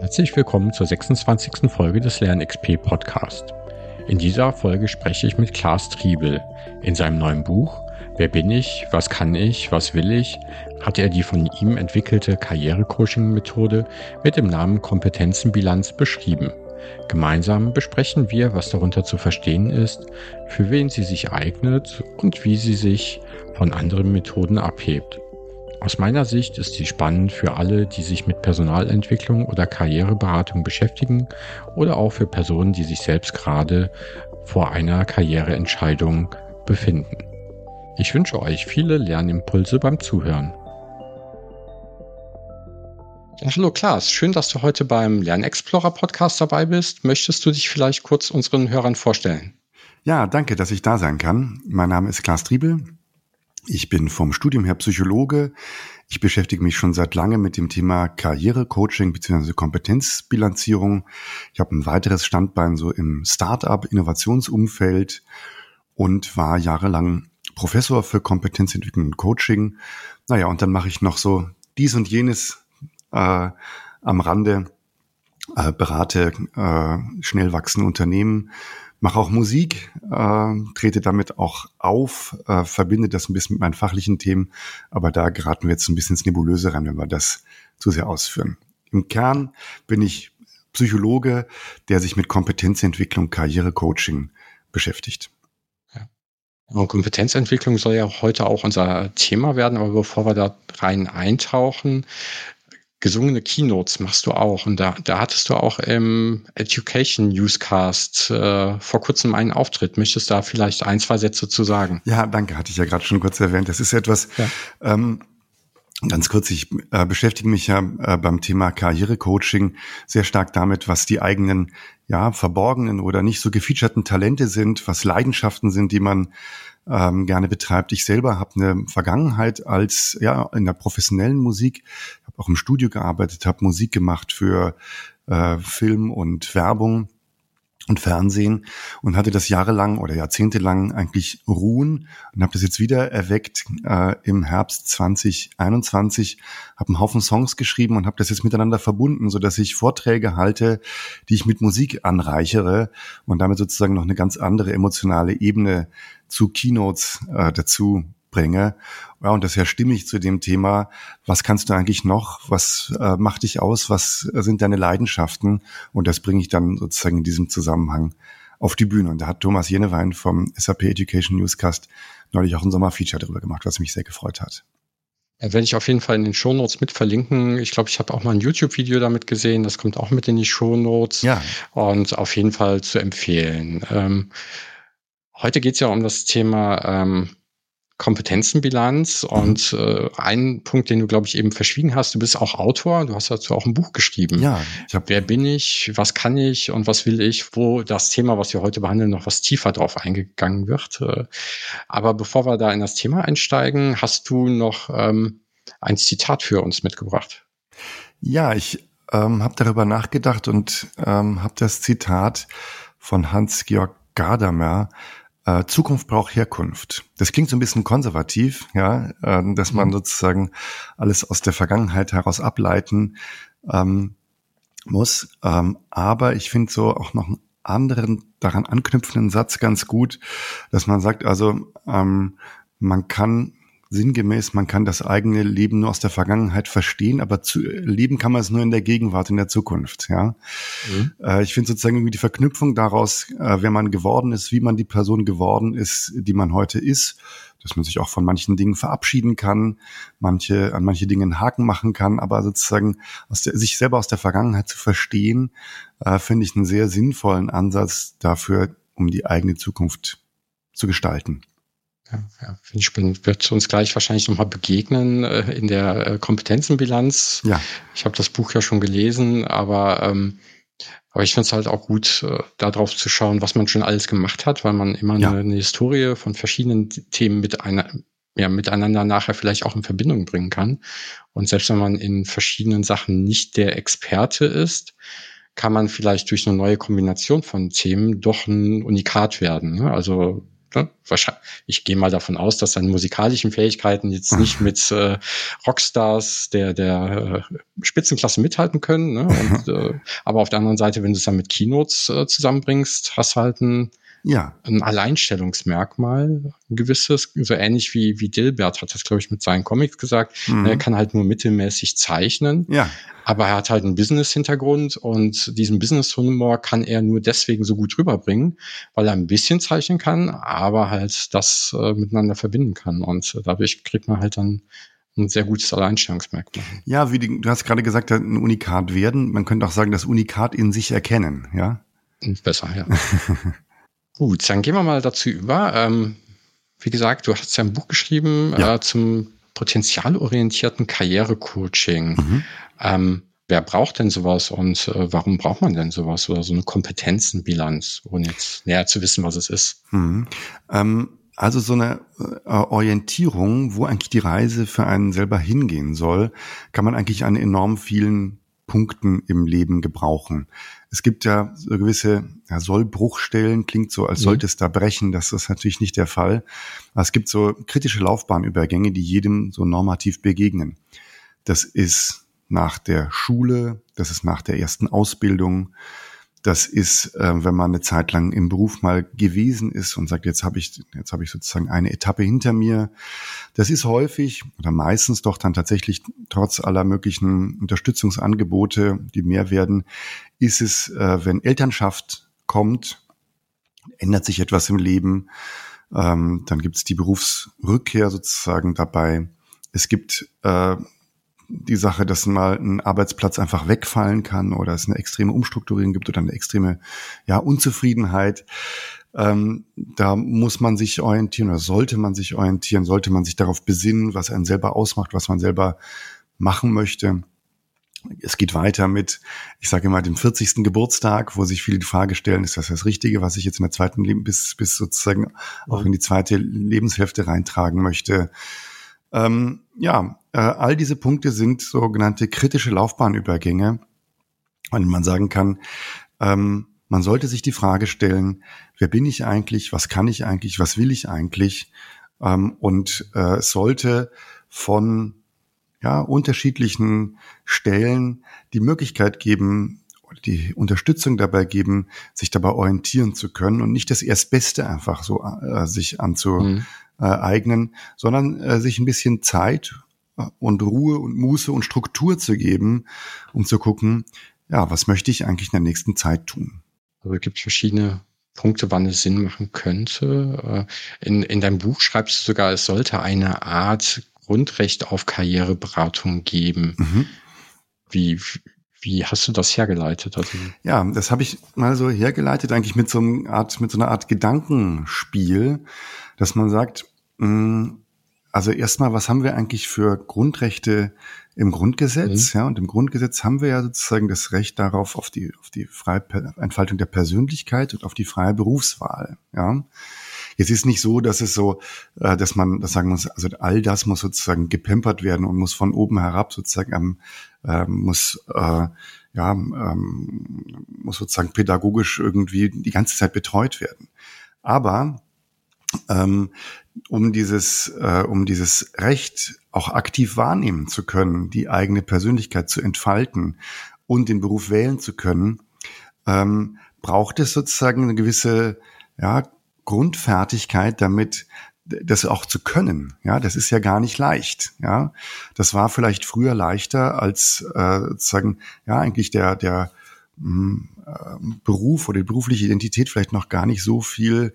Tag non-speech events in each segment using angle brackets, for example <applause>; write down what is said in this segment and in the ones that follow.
Herzlich willkommen zur 26. Folge des LernXP Podcast. In dieser Folge spreche ich mit Klaas Triebel. In seinem neuen Buch Wer bin ich? Was kann ich? Was will ich? hat er die von ihm entwickelte Karrierecoaching-Methode mit dem Namen Kompetenzenbilanz beschrieben. Gemeinsam besprechen wir, was darunter zu verstehen ist, für wen sie sich eignet und wie sie sich von anderen Methoden abhebt. Aus meiner Sicht ist sie spannend für alle, die sich mit Personalentwicklung oder Karriereberatung beschäftigen oder auch für Personen, die sich selbst gerade vor einer Karriereentscheidung befinden. Ich wünsche euch viele Lernimpulse beim Zuhören. Hallo Klaas, schön, dass du heute beim Lernexplorer Podcast dabei bist. Möchtest du dich vielleicht kurz unseren Hörern vorstellen? Ja, danke, dass ich da sein kann. Mein Name ist Klaas Triebel. Ich bin vom Studium her Psychologe. Ich beschäftige mich schon seit langem mit dem Thema Karrierecoaching bzw. Kompetenzbilanzierung. Ich habe ein weiteres Standbein so im Start-up Innovationsumfeld und war jahrelang Professor für Kompetenzentwicklung und Coaching. Naja, und dann mache ich noch so dies und jenes äh, am Rande, äh, berate äh, schnell wachsende Unternehmen, mache auch Musik, äh, trete damit auch auf, äh, verbinde das ein bisschen mit meinen fachlichen Themen, aber da geraten wir jetzt ein bisschen ins Nebulöse rein, wenn wir das zu sehr ausführen. Im Kern bin ich Psychologe, der sich mit Kompetenzentwicklung, Karrierecoaching beschäftigt. Und Kompetenzentwicklung soll ja heute auch unser Thema werden, aber bevor wir da rein eintauchen, gesungene Keynotes machst du auch. Und da, da hattest du auch im Education Newscast äh, vor kurzem einen Auftritt. Möchtest du da vielleicht ein, zwei Sätze zu sagen? Ja, danke, hatte ich ja gerade schon kurz erwähnt. Das ist etwas, ja. ähm, Ganz kurz, ich äh, beschäftige mich ja äh, beim Thema Karrierecoaching sehr stark damit, was die eigenen, ja, verborgenen oder nicht so gefeaturten Talente sind, was Leidenschaften sind, die man ähm, gerne betreibt. Ich selber habe eine Vergangenheit als ja in der professionellen Musik, habe auch im Studio gearbeitet, habe Musik gemacht für äh, Film und Werbung und Fernsehen und hatte das jahrelang oder jahrzehntelang eigentlich ruhen und habe das jetzt wieder erweckt äh, im Herbst 2021, habe einen Haufen Songs geschrieben und habe das jetzt miteinander verbunden, so dass ich Vorträge halte, die ich mit Musik anreichere und damit sozusagen noch eine ganz andere emotionale Ebene zu Keynotes äh, dazu bringe. Ja, und das ist ja stimmig zu dem Thema, was kannst du eigentlich noch, was äh, macht dich aus, was sind deine Leidenschaften? Und das bringe ich dann sozusagen in diesem Zusammenhang auf die Bühne. Und da hat Thomas Jenewein vom SAP Education Newscast neulich auch ein Sommerfeature darüber gemacht, was mich sehr gefreut hat. Ja, werde ich auf jeden Fall in den Shownotes mit verlinken. Ich glaube, ich habe auch mal ein YouTube-Video damit gesehen. Das kommt auch mit in die Shownotes. Ja. Und auf jeden Fall zu empfehlen. Ähm, heute geht es ja um das Thema ähm, Kompetenzenbilanz mhm. und äh, ein Punkt, den du, glaube ich, eben verschwiegen hast, du bist auch Autor, du hast dazu auch ein Buch geschrieben. Ja. Ich hab Wer bin ich, was kann ich und was will ich, wo das Thema, was wir heute behandeln, noch was tiefer drauf eingegangen wird. Äh, aber bevor wir da in das Thema einsteigen, hast du noch ähm, ein Zitat für uns mitgebracht. Ja, ich ähm, habe darüber nachgedacht und ähm, habe das Zitat von Hans-Georg Gadamer äh, Zukunft braucht Herkunft. Das klingt so ein bisschen konservativ, ja, äh, dass man mhm. sozusagen alles aus der Vergangenheit heraus ableiten ähm, muss. Ähm, aber ich finde so auch noch einen anderen daran anknüpfenden Satz ganz gut, dass man sagt, also ähm, man kann sinngemäß, man kann das eigene Leben nur aus der Vergangenheit verstehen, aber zu, leben kann man es nur in der Gegenwart, in der Zukunft. Ja, mhm. äh, ich finde sozusagen irgendwie die Verknüpfung daraus, äh, wer man geworden ist, wie man die Person geworden ist, die man heute ist, dass man sich auch von manchen Dingen verabschieden kann, manche an manche Dinge einen Haken machen kann, aber sozusagen aus der, sich selber aus der Vergangenheit zu verstehen, äh, finde ich einen sehr sinnvollen Ansatz dafür, um die eigene Zukunft zu gestalten. Ja, ja finde ich spannend. Wird uns gleich wahrscheinlich nochmal begegnen äh, in der äh, Kompetenzenbilanz. Ja. Ich habe das Buch ja schon gelesen, aber, ähm, aber ich finde es halt auch gut, äh, darauf zu schauen, was man schon alles gemacht hat, weil man immer ja. eine, eine Historie von verschiedenen Themen mit einer, ja, miteinander nachher vielleicht auch in Verbindung bringen kann. Und selbst wenn man in verschiedenen Sachen nicht der Experte ist, kann man vielleicht durch eine neue Kombination von Themen doch ein Unikat werden. Ne? Also ne, wahrscheinlich, ich gehe mal davon aus, dass seine musikalischen Fähigkeiten jetzt nicht mit äh, Rockstars der, der äh, Spitzenklasse mithalten können. Ne? Und, äh, aber auf der anderen Seite, wenn du es dann mit Keynotes äh, zusammenbringst, hast du halt ein ja. ein Alleinstellungsmerkmal, ein gewisses, so ähnlich wie, wie Dilbert hat das, glaube ich, mit seinen Comics gesagt. Mhm. Er kann halt nur mittelmäßig zeichnen, ja. aber er hat halt einen Business-Hintergrund und diesen Business-Humor kann er nur deswegen so gut rüberbringen, weil er ein bisschen zeichnen kann, aber halt das äh, miteinander verbinden kann und dadurch kriegt man halt dann ein sehr gutes Alleinstellungsmerkmal. Ja, wie die, du hast gerade gesagt, ein Unikat werden. Man könnte auch sagen, das Unikat in sich erkennen, ja? Besser, ja. <laughs> Gut, dann gehen wir mal dazu über. Ähm, wie gesagt, du hast ja ein Buch geschrieben ja. äh, zum potenzialorientierten Karrierecoaching. Mhm. Ähm, wer braucht denn sowas und äh, warum braucht man denn sowas oder so eine Kompetenzenbilanz, ohne jetzt näher zu wissen, was es ist? Mhm. Ähm, also so eine äh, Orientierung, wo eigentlich die Reise für einen selber hingehen soll, kann man eigentlich an enorm vielen Punkten im Leben gebrauchen. Es gibt ja so gewisse ja, Sollbruchstellen, klingt so, als mhm. sollte es da brechen. Das ist natürlich nicht der Fall. Aber es gibt so kritische Laufbahnübergänge, die jedem so normativ begegnen. Das ist nach der Schule, das ist nach der ersten Ausbildung, das ist, äh, wenn man eine Zeit lang im Beruf mal gewesen ist und sagt, jetzt habe ich, jetzt habe ich sozusagen eine Etappe hinter mir. Das ist häufig oder meistens doch dann tatsächlich trotz aller möglichen Unterstützungsangebote, die mehr werden, ist es, äh, wenn Elternschaft kommt, ändert sich etwas im Leben, ähm, dann gibt es die Berufsrückkehr sozusagen dabei. Es gibt äh, die Sache, dass mal ein Arbeitsplatz einfach wegfallen kann oder es eine extreme Umstrukturierung gibt oder eine extreme ja, Unzufriedenheit. Ähm, da muss man sich orientieren oder sollte man sich orientieren, sollte man sich darauf besinnen, was einen selber ausmacht, was man selber machen möchte. Es geht weiter mit, ich sage immer, dem 40. Geburtstag, wo sich viele die Frage stellen, ist das das Richtige, was ich jetzt in der zweiten Leben bis, bis sozusagen auch in die zweite Lebenshälfte reintragen möchte. Ähm, ja, äh, all diese Punkte sind sogenannte kritische Laufbahnübergänge, und man sagen kann, ähm, man sollte sich die Frage stellen, wer bin ich eigentlich, was kann ich eigentlich, was will ich eigentlich? Ähm, und äh, es sollte von ja, unterschiedlichen Stellen die Möglichkeit geben, die Unterstützung dabei geben, sich dabei orientieren zu können und nicht das Erstbeste einfach so äh, sich anzueignen, mhm. sondern äh, sich ein bisschen Zeit und Ruhe und Muße und Struktur zu geben, um zu gucken, ja, was möchte ich eigentlich in der nächsten Zeit tun? Also es gibt verschiedene Punkte, wann es Sinn machen könnte. Äh, in, in deinem Buch schreibst du sogar, es sollte eine Art Grundrecht auf Karriereberatung geben. Mhm. Wie, wie hast du das hergeleitet? Also ja, das habe ich mal so hergeleitet, eigentlich mit so einer Art, mit so einer Art Gedankenspiel, dass man sagt, mh, hm, also erstmal, was haben wir eigentlich für Grundrechte im Grundgesetz? Mhm. Ja, und im Grundgesetz haben wir ja sozusagen das Recht darauf, auf die, auf die freie Entfaltung der Persönlichkeit und auf die freie Berufswahl. Ja. Jetzt ist nicht so, dass es so, äh, dass man das sagen muss, also all das muss sozusagen gepempert werden und muss von oben herab sozusagen ähm, äh, muss äh, ja ähm, muss sozusagen pädagogisch irgendwie die ganze Zeit betreut werden. Aber ähm, um dieses, äh, um dieses Recht auch aktiv wahrnehmen zu können, die eigene Persönlichkeit zu entfalten und den Beruf wählen zu können, ähm, braucht es sozusagen eine gewisse ja, Grundfertigkeit, damit das auch zu können. Ja, das ist ja gar nicht leicht. Ja, das war vielleicht früher leichter als äh, sozusagen ja eigentlich der der Beruf oder die berufliche Identität vielleicht noch gar nicht so viel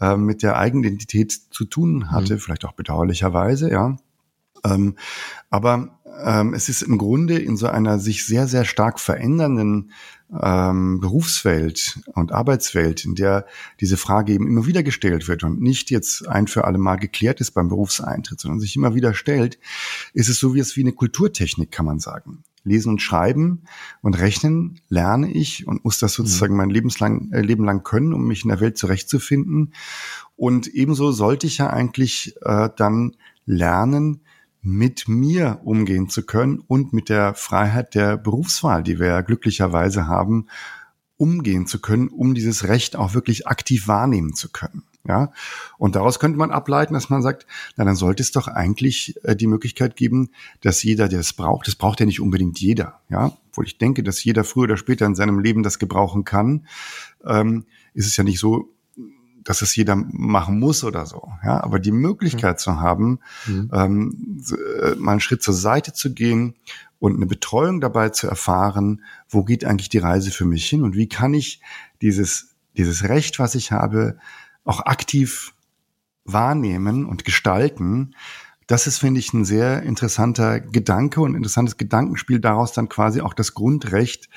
äh, mit der Eigenidentität zu tun hatte, mhm. vielleicht auch bedauerlicherweise, ja. Ähm, aber ähm, es ist im Grunde in so einer sich sehr, sehr stark verändernden ähm, Berufswelt und Arbeitswelt, in der diese Frage eben immer wieder gestellt wird und nicht jetzt ein für alle Mal geklärt ist beim Berufseintritt, sondern sich immer wieder stellt, ist es so wie es wie eine Kulturtechnik, kann man sagen. Lesen und Schreiben und Rechnen lerne ich und muss das sozusagen mhm. mein Lebenslang, äh, Leben lang können, um mich in der Welt zurechtzufinden. Und ebenso sollte ich ja eigentlich äh, dann lernen, mit mir umgehen zu können und mit der Freiheit der Berufswahl, die wir ja glücklicherweise haben, umgehen zu können, um dieses Recht auch wirklich aktiv wahrnehmen zu können. Ja, und daraus könnte man ableiten, dass man sagt, na dann sollte es doch eigentlich äh, die Möglichkeit geben, dass jeder, der es braucht, das braucht ja nicht unbedingt jeder, ja, obwohl ich denke, dass jeder früher oder später in seinem Leben das gebrauchen kann, ähm, ist es ja nicht so, dass es jeder machen muss oder so, ja, aber die Möglichkeit mhm. zu haben, mhm. ähm, äh, mal einen Schritt zur Seite zu gehen und eine Betreuung dabei zu erfahren, wo geht eigentlich die Reise für mich hin und wie kann ich dieses, dieses Recht, was ich habe, auch aktiv wahrnehmen und gestalten, das ist, finde ich, ein sehr interessanter Gedanke und interessantes Gedankenspiel, daraus dann quasi auch das Grundrecht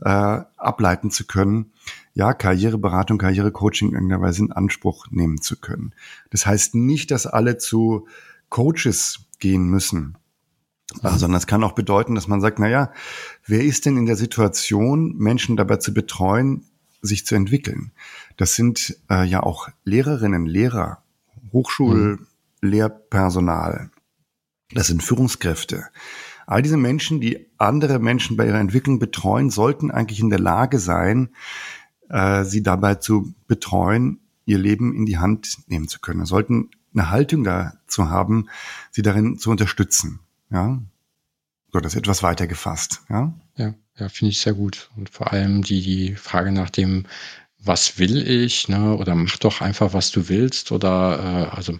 äh, ableiten zu können, ja, Karriereberatung, Karrierecoaching in irgendeiner Weise in Anspruch nehmen zu können. Das heißt nicht, dass alle zu Coaches gehen müssen, mhm. sondern es kann auch bedeuten, dass man sagt, na ja, wer ist denn in der Situation, Menschen dabei zu betreuen, sich zu entwickeln? Das sind äh, ja auch Lehrerinnen, Lehrer, Hochschullehrpersonal. Das sind Führungskräfte. All diese Menschen, die andere Menschen bei ihrer Entwicklung betreuen, sollten eigentlich in der Lage sein, äh, sie dabei zu betreuen, ihr Leben in die Hand nehmen zu können. sollten eine Haltung dazu haben, sie darin zu unterstützen. Ja, so das etwas weiter gefasst. Ja, ja, ja finde ich sehr gut. Und vor allem die, die Frage nach dem, was will ich, ne? Oder mach doch einfach, was du willst, oder äh, also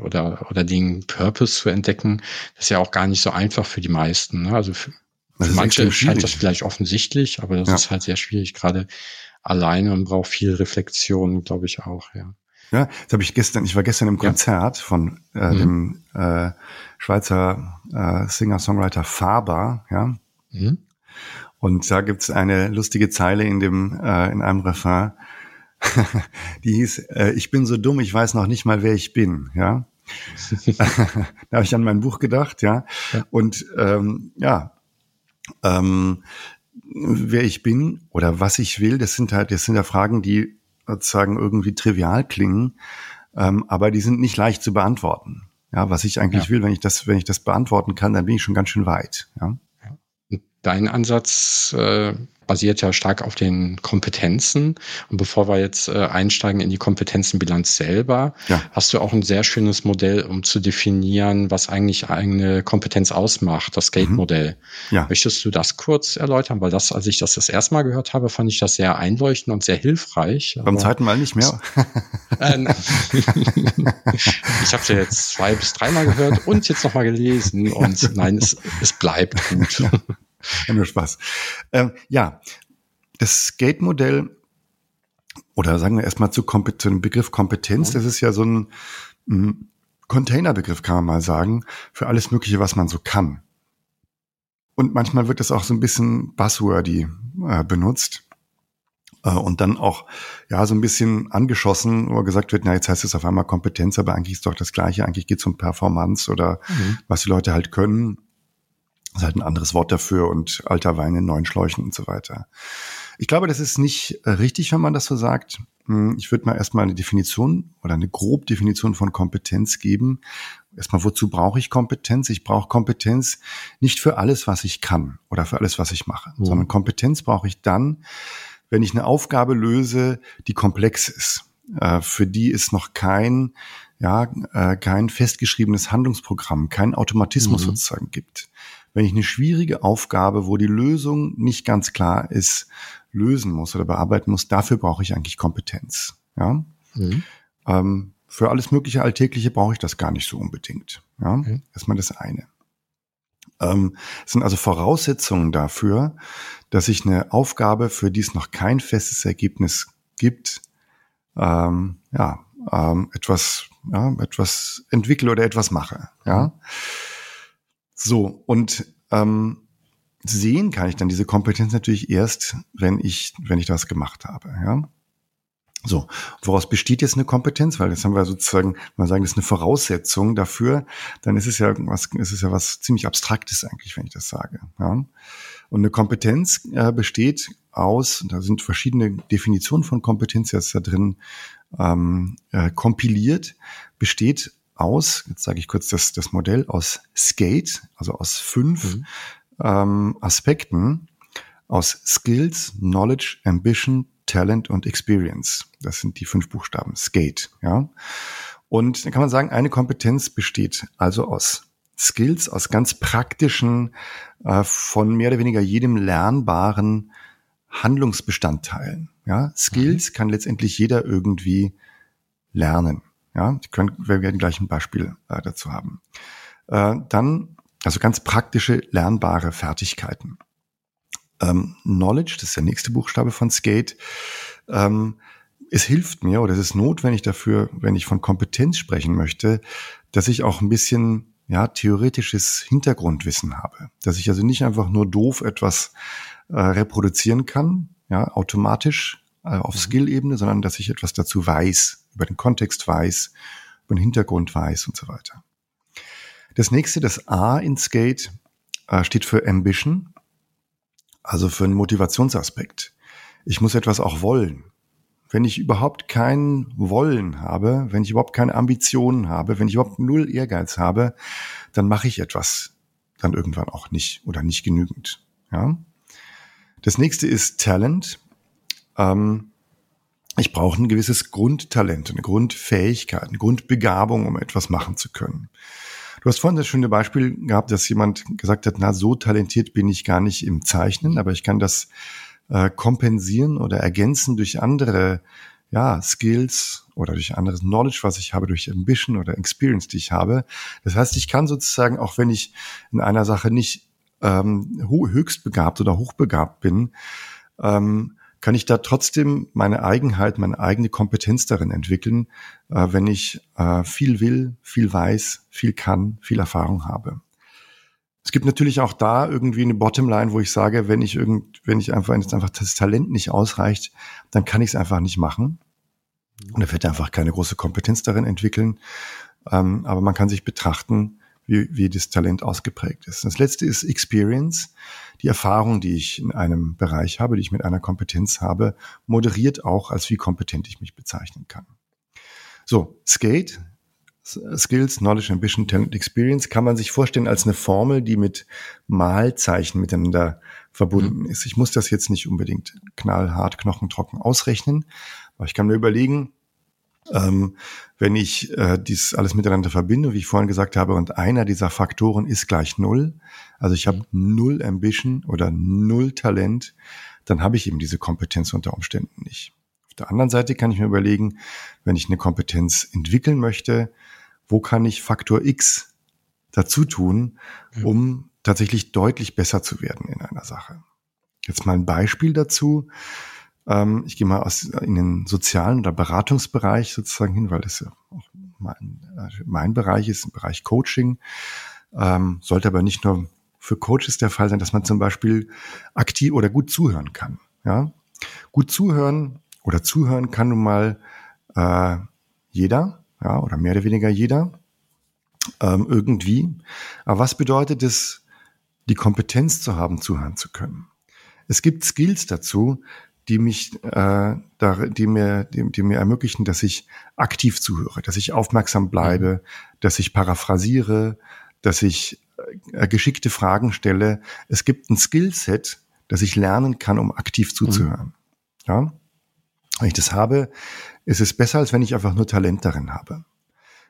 oder oder den Purpose zu entdecken, das ist ja auch gar nicht so einfach für die meisten. Ne? Also für, für manche scheint das vielleicht offensichtlich, aber das ja. ist halt sehr schwierig, gerade alleine und braucht viel Reflexion, glaube ich auch, ja. Ja, das habe ich gestern, ich war gestern im Konzert ja. von äh, mhm. dem äh, Schweizer äh, Singer-Songwriter Faber, ja. Mhm. Und da gibt's eine lustige Zeile in dem, äh, in einem Refrain, <laughs> die hieß, äh, ich bin so dumm, ich weiß noch nicht mal, wer ich bin, ja. <laughs> da habe ich an mein Buch gedacht, ja. ja. Und ähm, ja, ähm, wer ich bin oder was ich will, das sind halt, das sind ja Fragen, die sozusagen irgendwie trivial klingen, ähm, aber die sind nicht leicht zu beantworten. Ja, was ich eigentlich ja. will, wenn ich das, wenn ich das beantworten kann, dann bin ich schon ganz schön weit. Ja. Dein Ansatz äh, basiert ja stark auf den Kompetenzen. Und bevor wir jetzt äh, einsteigen in die Kompetenzenbilanz selber, ja. hast du auch ein sehr schönes Modell, um zu definieren, was eigentlich eine Kompetenz ausmacht, das Gate-Modell. Mhm. Ja. Möchtest du das kurz erläutern? Weil das, als ich das das erste Mal gehört habe, fand ich das sehr einleuchtend und sehr hilfreich. Beim zweiten Mal nicht mehr. <laughs> Äh, <laughs> ich habe es ja jetzt zwei bis dreimal gehört und jetzt nochmal gelesen. Und nein, es, es bleibt gut. Ja. Nur Spaß. Ähm, ja, das Skate-Modell, oder sagen wir erstmal zu, zu dem Begriff Kompetenz, das ist ja so ein, ein Containerbegriff, kann man mal sagen, für alles Mögliche, was man so kann. Und manchmal wird das auch so ein bisschen buzzwordy äh, benutzt äh, und dann auch ja so ein bisschen angeschossen, wo gesagt wird, na jetzt heißt es auf einmal Kompetenz, aber eigentlich ist doch das Gleiche, eigentlich geht es um Performance oder mhm. was die Leute halt können ist halt ein anderes Wort dafür und alter Wein in neuen Schläuchen und so weiter. Ich glaube, das ist nicht richtig, wenn man das so sagt. Hm, ich würde mal erstmal eine Definition oder eine grob Definition von Kompetenz geben. Erstmal, wozu brauche ich Kompetenz? Ich brauche Kompetenz nicht für alles, was ich kann oder für alles, was ich mache, mhm. sondern Kompetenz brauche ich dann, wenn ich eine Aufgabe löse, die komplex ist, äh, für die es noch kein ja, äh, kein festgeschriebenes Handlungsprogramm, kein Automatismus mhm. sozusagen gibt wenn ich eine schwierige Aufgabe, wo die Lösung nicht ganz klar ist, lösen muss oder bearbeiten muss, dafür brauche ich eigentlich Kompetenz. Ja. Mhm. Ähm, für alles mögliche Alltägliche brauche ich das gar nicht so unbedingt. Ja, mhm. erstmal das eine. Ähm, es sind also Voraussetzungen dafür, dass ich eine Aufgabe, für die es noch kein festes Ergebnis gibt, ähm, ja, ähm, etwas, ja, etwas entwickle oder etwas mache. Ja. So, und ähm, sehen kann ich dann diese Kompetenz natürlich erst, wenn ich, wenn ich das gemacht habe. Ja? So, woraus besteht jetzt eine Kompetenz? Weil das haben wir sozusagen, mal sagen, das ist eine Voraussetzung dafür. Dann ist es ja was, ist es ja was ziemlich Abstraktes eigentlich, wenn ich das sage. Ja? Und eine Kompetenz äh, besteht aus, da sind verschiedene Definitionen von Kompetenz jetzt da drin ähm, äh, kompiliert, besteht aus, jetzt sage ich kurz das, das Modell, aus Skate, also aus fünf mhm. ähm, Aspekten, aus Skills, Knowledge, Ambition, Talent und Experience. Das sind die fünf Buchstaben, SCATE, ja. Und dann kann man sagen, eine Kompetenz besteht also aus Skills, aus ganz praktischen, äh, von mehr oder weniger jedem lernbaren Handlungsbestandteilen. Ja, Skills mhm. kann letztendlich jeder irgendwie lernen. Ja, können, wir werden gleich ein Beispiel äh, dazu haben. Äh, dann, also ganz praktische, lernbare Fertigkeiten. Ähm, Knowledge, das ist der nächste Buchstabe von Skate. Ähm, es hilft mir oder es ist notwendig dafür, wenn ich von Kompetenz sprechen möchte, dass ich auch ein bisschen ja, theoretisches Hintergrundwissen habe. Dass ich also nicht einfach nur doof etwas äh, reproduzieren kann, ja, automatisch auf mhm. Skill-Ebene, sondern dass ich etwas dazu weiß, über den Kontext weiß, über den Hintergrund weiß und so weiter. Das nächste, das A in Skate, äh, steht für Ambition, also für einen Motivationsaspekt. Ich muss etwas auch wollen. Wenn ich überhaupt kein Wollen habe, wenn ich überhaupt keine Ambitionen habe, wenn ich überhaupt null Ehrgeiz habe, dann mache ich etwas dann irgendwann auch nicht oder nicht genügend. Ja? Das nächste ist Talent. Ähm, ich brauche ein gewisses Grundtalent, eine Grundfähigkeit, eine Grundbegabung, um etwas machen zu können. Du hast vorhin das schöne Beispiel gehabt, dass jemand gesagt hat, na, so talentiert bin ich gar nicht im Zeichnen, aber ich kann das äh, kompensieren oder ergänzen durch andere ja, Skills oder durch anderes Knowledge, was ich habe, durch Ambition oder Experience, die ich habe. Das heißt, ich kann sozusagen, auch wenn ich in einer Sache nicht ähm, höchst begabt oder hochbegabt bin, ähm, kann ich da trotzdem meine Eigenheit, meine eigene Kompetenz darin entwickeln, äh, wenn ich äh, viel will, viel weiß, viel kann, viel Erfahrung habe. Es gibt natürlich auch da irgendwie eine Bottomline, wo ich sage, wenn ich irgend, wenn ich einfach, wenn jetzt einfach das Talent nicht ausreicht, dann kann ich es einfach nicht machen. Und er wird einfach keine große Kompetenz darin entwickeln. Ähm, aber man kann sich betrachten, wie, wie das Talent ausgeprägt ist. Das letzte ist Experience. Die Erfahrung, die ich in einem Bereich habe, die ich mit einer Kompetenz habe, moderiert auch, als wie kompetent ich mich bezeichnen kann. So, Skate, Skills, Knowledge, Ambition, Talent, Experience kann man sich vorstellen als eine Formel, die mit Malzeichen miteinander verbunden mhm. ist. Ich muss das jetzt nicht unbedingt knallhart, knochentrocken ausrechnen, aber ich kann mir überlegen, ähm, wenn ich äh, dies alles miteinander verbinde, wie ich vorhin gesagt habe, und einer dieser Faktoren ist gleich null, also ich habe null Ambition oder null Talent, dann habe ich eben diese Kompetenz unter Umständen nicht. Auf der anderen Seite kann ich mir überlegen, wenn ich eine Kompetenz entwickeln möchte, wo kann ich Faktor X dazu tun, um tatsächlich deutlich besser zu werden in einer Sache. Jetzt mal ein Beispiel dazu. Ähm, ich gehe mal aus, in den sozialen oder Beratungsbereich sozusagen hin, weil das ja auch mein, äh, mein Bereich ist, im Bereich Coaching. Ähm, sollte aber nicht nur für Coaches der Fall sein, dass man zum Beispiel aktiv oder gut zuhören kann. Ja, gut zuhören oder zuhören kann nun mal äh, jeder, ja, oder mehr oder weniger jeder ähm, irgendwie. Aber was bedeutet es, die Kompetenz zu haben, zuhören zu können? Es gibt Skills dazu, die mich, äh, da, die mir, die, die mir ermöglichen, dass ich aktiv zuhöre, dass ich aufmerksam bleibe, mhm. dass ich paraphrasiere, dass ich äh, geschickte Fragen stelle. Es gibt ein Skillset, das ich lernen kann, um aktiv zuzuhören. Mhm. Ja, wenn ich das habe, ist es besser, als wenn ich einfach nur Talent darin habe.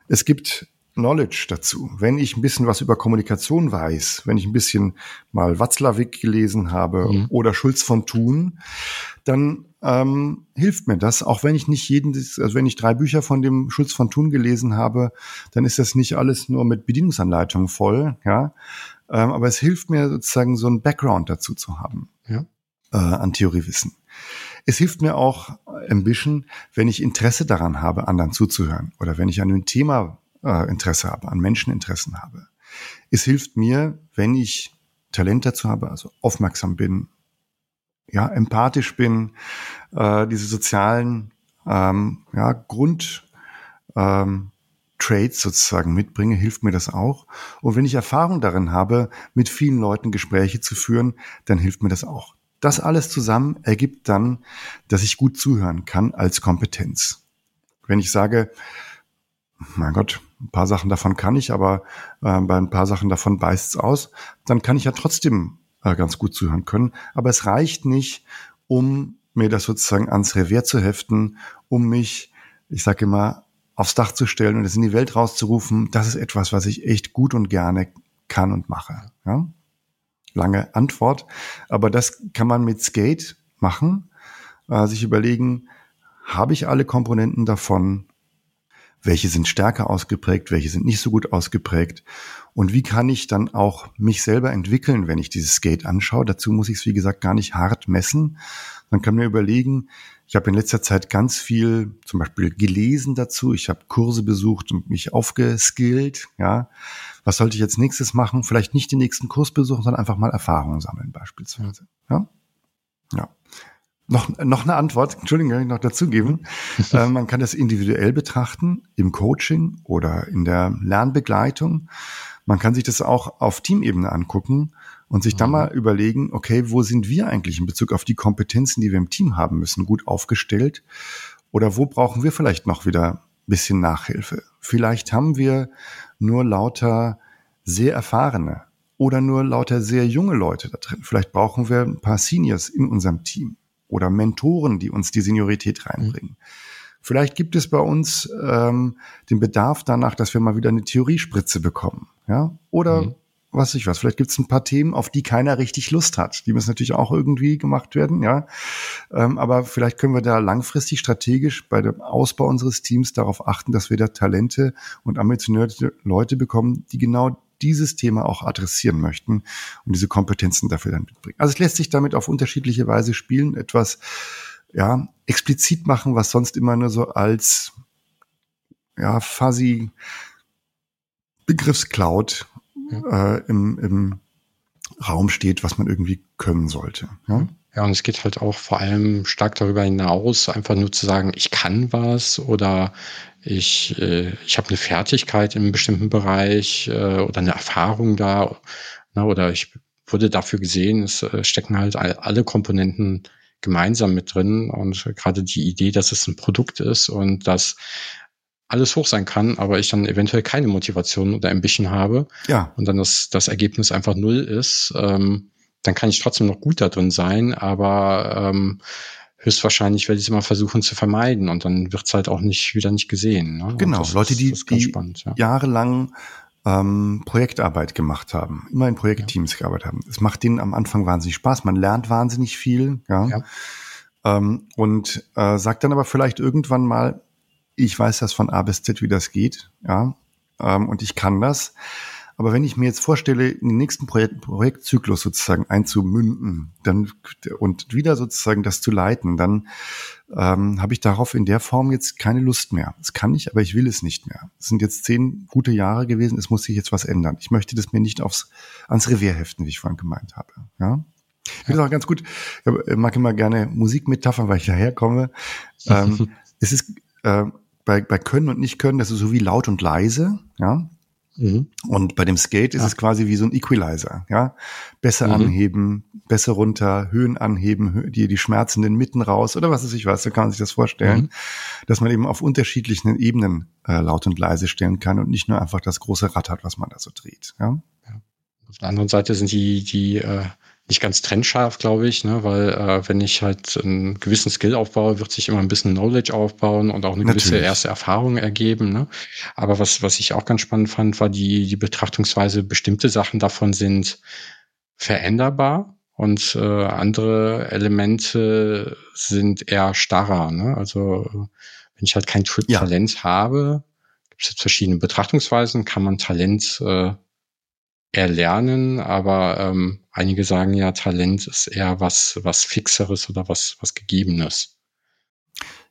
Es gibt Knowledge dazu. Wenn ich ein bisschen was über Kommunikation weiß, wenn ich ein bisschen mal Watzlawick gelesen habe mhm. oder Schulz von Thun, dann ähm, hilft mir das. Auch wenn ich nicht jeden, also wenn ich drei Bücher von dem Schulz von Thun gelesen habe, dann ist das nicht alles nur mit Bedienungsanleitungen voll, ja. Ähm, aber es hilft mir sozusagen so ein Background dazu zu haben ja. äh, an Theoriewissen. Es hilft mir auch Ambition, wenn ich Interesse daran habe, anderen zuzuhören oder wenn ich an einem Thema äh, Interesse habe, an Menscheninteressen habe. Es hilft mir, wenn ich Talent dazu habe, also aufmerksam bin, ja, empathisch bin, äh, diese sozialen ähm, ja, Grund ähm, Trades sozusagen mitbringe, hilft mir das auch. Und wenn ich Erfahrung darin habe, mit vielen Leuten Gespräche zu führen, dann hilft mir das auch. Das alles zusammen ergibt dann, dass ich gut zuhören kann als Kompetenz. Wenn ich sage, mein Gott, ein paar Sachen davon kann ich, aber äh, bei ein paar Sachen davon beißt es aus, dann kann ich ja trotzdem äh, ganz gut zuhören können. Aber es reicht nicht, um mir das sozusagen ans Revier zu heften, um mich, ich sage immer, aufs Dach zu stellen und es in die Welt rauszurufen, das ist etwas, was ich echt gut und gerne kann und mache. Ja? Lange Antwort, aber das kann man mit Skate machen, äh, sich überlegen, habe ich alle Komponenten davon? Welche sind stärker ausgeprägt? Welche sind nicht so gut ausgeprägt? Und wie kann ich dann auch mich selber entwickeln, wenn ich dieses Skate anschaue? Dazu muss ich es, wie gesagt, gar nicht hart messen. Man kann mir überlegen, ich habe in letzter Zeit ganz viel zum Beispiel gelesen dazu. Ich habe Kurse besucht und mich aufgeskillt. Ja, was sollte ich jetzt nächstes machen? Vielleicht nicht den nächsten Kurs besuchen, sondern einfach mal Erfahrungen sammeln beispielsweise. Ja, ja. Noch, noch eine Antwort, Entschuldigung, kann ich noch dazugeben. <laughs> äh, man kann das individuell betrachten, im Coaching oder in der Lernbegleitung. Man kann sich das auch auf Teamebene angucken und sich mhm. dann mal überlegen, okay, wo sind wir eigentlich in Bezug auf die Kompetenzen, die wir im Team haben müssen, gut aufgestellt? Oder wo brauchen wir vielleicht noch wieder ein bisschen Nachhilfe? Vielleicht haben wir nur lauter sehr erfahrene oder nur lauter sehr junge Leute da drin. Vielleicht brauchen wir ein paar Seniors in unserem Team oder Mentoren, die uns die Seniorität reinbringen. Mhm. Vielleicht gibt es bei uns ähm, den Bedarf danach, dass wir mal wieder eine Theoriespritze bekommen. Ja? Oder mhm was ich was. Vielleicht gibt es ein paar Themen, auf die keiner richtig Lust hat. Die müssen natürlich auch irgendwie gemacht werden, ja. Ähm, aber vielleicht können wir da langfristig strategisch bei dem Ausbau unseres Teams darauf achten, dass wir da Talente und ambitionierte Leute bekommen, die genau dieses Thema auch adressieren möchten und diese Kompetenzen dafür dann mitbringen. Also es lässt sich damit auf unterschiedliche Weise spielen, etwas ja explizit machen, was sonst immer nur so als ja fuzzy Begriffscloud ja. äh, im, im Raum steht, was man irgendwie können sollte. Ja? Ja, und es geht halt auch vor allem stark darüber hinaus, einfach nur zu sagen, ich kann was oder ich, äh, ich habe eine Fertigkeit in einem bestimmten Bereich äh, oder eine Erfahrung da ne, oder ich wurde dafür gesehen, es äh, stecken halt alle Komponenten gemeinsam mit drin und gerade die Idee, dass es ein Produkt ist und dass alles hoch sein kann, aber ich dann eventuell keine Motivation oder Ambition habe ja. und dann das, das Ergebnis einfach null ist, ähm, dann kann ich trotzdem noch gut da drin sein, aber ähm, höchstwahrscheinlich werde ich es immer versuchen zu vermeiden und dann wird es halt auch nicht wieder nicht gesehen. Ne? Genau, Leute, die, die spannend, ja. jahrelang ähm, Projektarbeit gemacht haben, immer in Projektteams ja. gearbeitet haben. Es macht denen am Anfang wahnsinnig Spaß, man lernt wahnsinnig viel, ja. ja. Ähm, und äh, sagt dann aber vielleicht irgendwann mal, ich weiß das von A bis Z, wie das geht, ja, ähm, und ich kann das. Aber wenn ich mir jetzt vorstelle, den nächsten Projekt, Projektzyklus sozusagen einzumünden, dann und wieder sozusagen das zu leiten, dann ähm, habe ich darauf in der Form jetzt keine Lust mehr. Das kann ich, aber ich will es nicht mehr. Es sind jetzt zehn gute Jahre gewesen, es muss sich jetzt was ändern. Ich möchte das mir nicht aufs ans Revier heften, wie ich vorhin gemeint habe. Ja. Ich finde es auch ganz gut. Ich mag immer gerne Musikmetaphern, weil ich daherkomme. ähm, <laughs> es ist äh, bei, bei Können und Nicht-Können, das ist so wie laut und leise, ja. Mhm. Und bei dem Skate ist ja. es quasi wie so ein Equalizer, ja. Besser mhm. anheben, besser runter, Höhen anheben, die, die schmerzenden Mitten raus oder was weiß ich was, so kann man sich das vorstellen, mhm. dass man eben auf unterschiedlichen Ebenen äh, laut und leise stellen kann und nicht nur einfach das große Rad hat, was man da so dreht, ja. ja. Auf der anderen Seite sind die, die äh, nicht ganz trennscharf, glaube ich, ne? weil äh, wenn ich halt einen gewissen Skill aufbaue, wird sich immer ein bisschen Knowledge aufbauen und auch eine Natürlich. gewisse erste Erfahrung ergeben. Ne? Aber was, was ich auch ganz spannend fand, war die, die Betrachtungsweise, bestimmte Sachen davon sind veränderbar und äh, andere Elemente sind eher starrer. Ne? Also wenn ich halt kein ja. Talent habe, gibt es jetzt verschiedene Betrachtungsweisen, kann man Talent äh, erlernen, aber ähm, einige sagen ja, Talent ist eher was, was Fixeres oder was, was Gegebenes.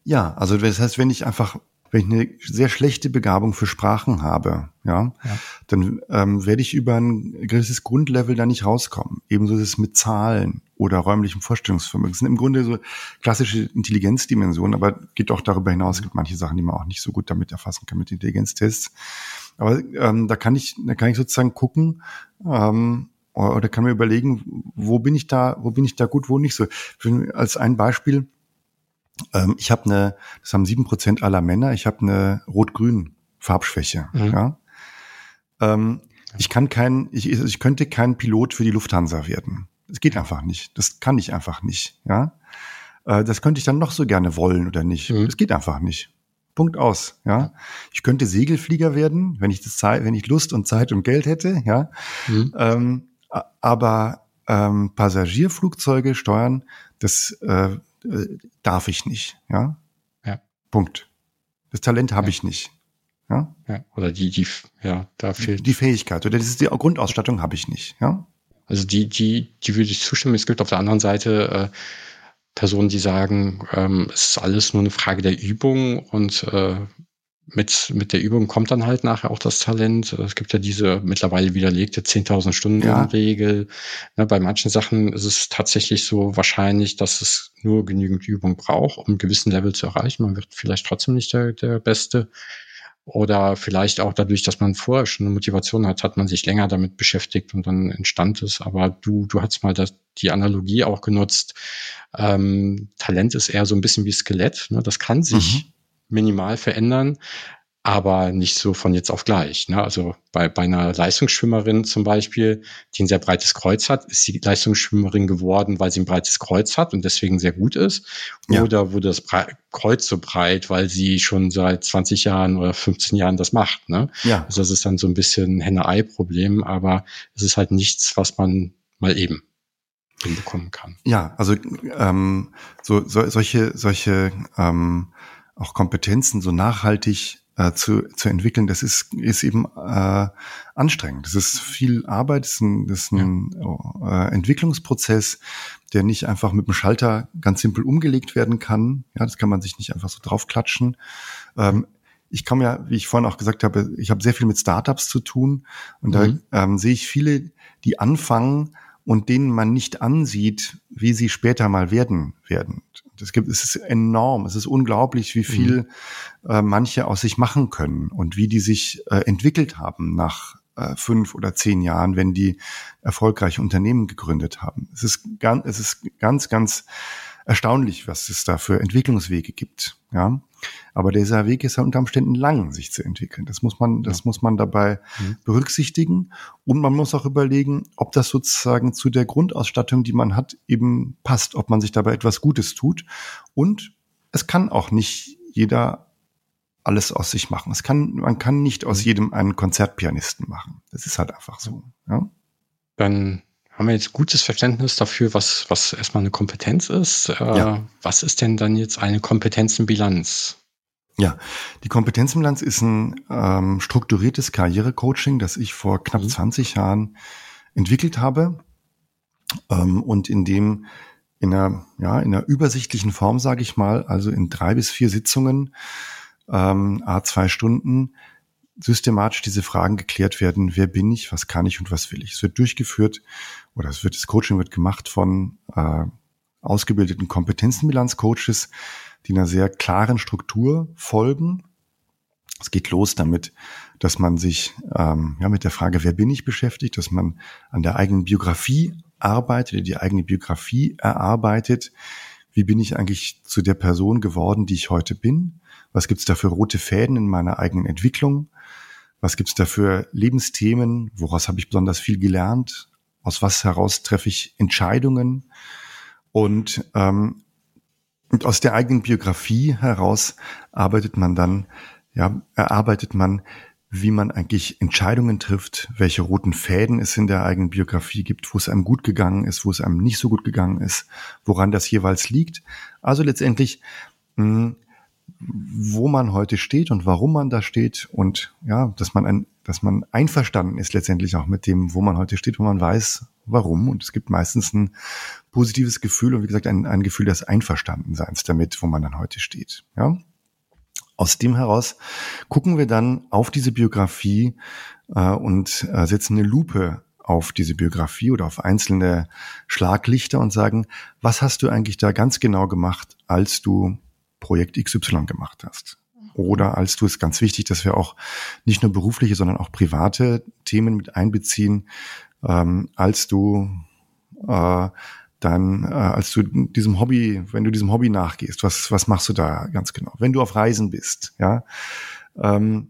Ja, also das heißt, wenn ich einfach, wenn ich eine sehr schlechte Begabung für Sprachen habe, ja, ja. dann ähm, werde ich über ein gewisses Grundlevel da nicht rauskommen. Ebenso ist es mit Zahlen oder räumlichem Vorstellungsvermögen. Das sind im Grunde so klassische Intelligenzdimensionen, aber geht auch darüber hinaus. Es gibt manche Sachen, die man auch nicht so gut damit erfassen kann mit Intelligenztests. Aber ähm, da kann ich, da kann ich sozusagen gucken ähm, oder kann mir überlegen, wo bin ich da, wo bin ich da gut, wo nicht so. Als ein Beispiel, ähm, ich habe eine, das haben sieben Prozent aller Männer, ich habe eine rot-grün Farbschwäche. Mhm. Ja? Ähm, ich kann kein, ich, ich könnte kein Pilot für die Lufthansa werden. Das geht einfach nicht. Das kann ich einfach nicht. Ja. Äh, das könnte ich dann noch so gerne wollen oder nicht. Es mhm. geht einfach nicht. Punkt aus. Ja, ich könnte Segelflieger werden, wenn ich das Zeit, wenn ich Lust und Zeit und Geld hätte. Ja, mhm. ähm, aber ähm, Passagierflugzeuge steuern, das äh, äh, darf ich nicht. Ja, ja. Punkt. Das Talent habe ja. ich nicht. Ja? ja, oder die, die, ja, da fehlt. Die Fähigkeit oder das ist die Grundausstattung habe ich nicht, ja. Also die, die, die würde ich zustimmen. Es gibt auf der anderen Seite äh, Personen, die sagen, ähm, es ist alles nur eine Frage der Übung und äh, mit, mit der Übung kommt dann halt nachher auch das Talent. Es gibt ja diese mittlerweile widerlegte 10.000 Stunden ja. Regel. Ne, bei manchen Sachen ist es tatsächlich so wahrscheinlich, dass es nur genügend Übung braucht, um einen gewissen Level zu erreichen. Man wird vielleicht trotzdem nicht der, der Beste. Oder vielleicht auch dadurch, dass man vorher schon eine Motivation hat, hat man sich länger damit beschäftigt und dann entstand es. Aber du, du hast mal das, die Analogie auch genutzt. Ähm, Talent ist eher so ein bisschen wie Skelett. Ne? Das kann sich mhm minimal verändern, aber nicht so von jetzt auf gleich. Ne? Also bei, bei einer Leistungsschwimmerin zum Beispiel, die ein sehr breites Kreuz hat, ist sie Leistungsschwimmerin geworden, weil sie ein breites Kreuz hat und deswegen sehr gut ist. Ja. Oder wurde das Bre Kreuz so breit, weil sie schon seit 20 Jahren oder 15 Jahren das macht. Ne? Ja. Also das ist dann so ein bisschen Henne-Ei-Problem, aber es ist halt nichts, was man mal eben hinbekommen kann. Ja, also ähm, so, so solche solche ähm, auch Kompetenzen so nachhaltig äh, zu, zu entwickeln, das ist, ist eben äh, anstrengend. Das ist viel Arbeit, das ist ein, das ist ein ja. äh, Entwicklungsprozess, der nicht einfach mit dem Schalter ganz simpel umgelegt werden kann. Ja, das kann man sich nicht einfach so draufklatschen. Ähm, ich komme ja, wie ich vorhin auch gesagt habe, ich habe sehr viel mit Startups zu tun und mhm. da ähm, sehe ich viele, die anfangen und denen man nicht ansieht, wie sie später mal werden werden. Es gibt, es ist enorm, es ist unglaublich, wie viel mhm. äh, manche aus sich machen können und wie die sich äh, entwickelt haben nach äh, fünf oder zehn Jahren, wenn die erfolgreiche Unternehmen gegründet haben. Es ist ganz, es ist ganz, ganz erstaunlich, was es da für Entwicklungswege gibt. Ja, aber dieser Weg ist ja unter Umständen lang, sich zu entwickeln. Das muss man, das ja. muss man dabei mhm. berücksichtigen. Und man muss auch überlegen, ob das sozusagen zu der Grundausstattung, die man hat, eben passt, ob man sich dabei etwas Gutes tut. Und es kann auch nicht jeder alles aus sich machen. Es kann, man kann nicht aus mhm. jedem einen Konzertpianisten machen. Das ist halt einfach so. Ja? Dann haben wir jetzt gutes Verständnis dafür, was, was erstmal eine Kompetenz ist. Äh, ja. Was ist denn dann jetzt eine Kompetenzenbilanz? Ja, die Kompetenzbilanz ist ein ähm, strukturiertes Karrierecoaching, das ich vor knapp mhm. 20 Jahren entwickelt habe ähm, und in dem in einer, ja, in einer übersichtlichen Form, sage ich mal, also in drei bis vier Sitzungen, ähm, a zwei Stunden, systematisch diese Fragen geklärt werden, wer bin ich, was kann ich und was will ich. Es wird durchgeführt oder es wird das Coaching wird gemacht von äh, ausgebildeten Kompetenzenbilanzcoaches, die einer sehr klaren Struktur folgen. Es geht los damit, dass man sich ähm, ja mit der Frage, wer bin ich beschäftigt, dass man an der eigenen Biografie arbeitet, die eigene Biografie erarbeitet. Wie bin ich eigentlich zu der Person geworden, die ich heute bin? Was gibt es da für rote Fäden in meiner eigenen Entwicklung? Was gibt es da für Lebensthemen? Woraus habe ich besonders viel gelernt? Aus was heraus treffe ich Entscheidungen? Und, ähm, und aus der eigenen Biografie heraus arbeitet man dann, ja, erarbeitet man, wie man eigentlich Entscheidungen trifft, welche roten Fäden es in der eigenen Biografie gibt, wo es einem gut gegangen ist, wo es einem nicht so gut gegangen ist, woran das jeweils liegt. Also letztendlich mh, hm, wo man heute steht und warum man da steht und ja, dass man ein, dass man einverstanden ist letztendlich auch mit dem, wo man heute steht, wo man weiß, warum. Und es gibt meistens ein positives Gefühl und wie gesagt ein, ein Gefühl des Einverstandenseins damit, wo man dann heute steht. Ja. Aus dem heraus gucken wir dann auf diese Biografie äh, und äh, setzen eine Lupe auf diese Biografie oder auf einzelne Schlaglichter und sagen, was hast du eigentlich da ganz genau gemacht, als du Projekt XY gemacht hast. Oder als du es ganz wichtig, dass wir auch nicht nur berufliche, sondern auch private Themen mit einbeziehen, ähm, als du äh, dann, äh, als du diesem Hobby, wenn du diesem Hobby nachgehst, was, was machst du da ganz genau? Wenn du auf Reisen bist, ja, ähm,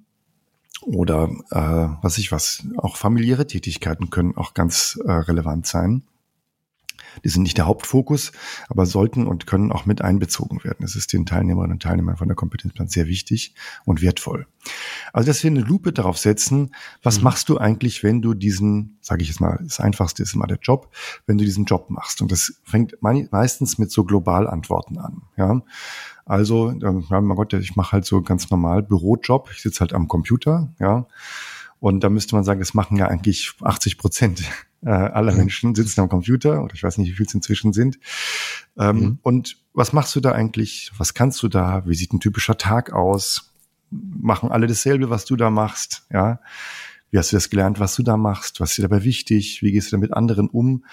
oder äh, was ich was, auch familiäre Tätigkeiten können auch ganz äh, relevant sein. Die sind nicht der Hauptfokus, aber sollten und können auch mit einbezogen werden. Das ist den Teilnehmerinnen und Teilnehmern von der Kompetenzplan sehr wichtig und wertvoll. Also, dass wir eine Lupe darauf setzen, was mhm. machst du eigentlich, wenn du diesen, sage ich jetzt mal, das Einfachste ist immer der Job, wenn du diesen Job machst. Und das fängt meistens mit so Globalantworten an. Ja, also, ja, mein Gott, ich mache halt so ganz normal Bürojob. Ich sitze halt am Computer, ja. Und da müsste man sagen, das machen ja eigentlich 80 Prozent äh, aller Menschen sitzen am Computer oder ich weiß nicht, wie viel es inzwischen sind. Ähm, mhm. Und was machst du da eigentlich? Was kannst du da? Wie sieht ein typischer Tag aus? Machen alle dasselbe, was du da machst? Ja. Wie hast du das gelernt, was du da machst? Was ist dir dabei wichtig? Wie gehst du da mit anderen um?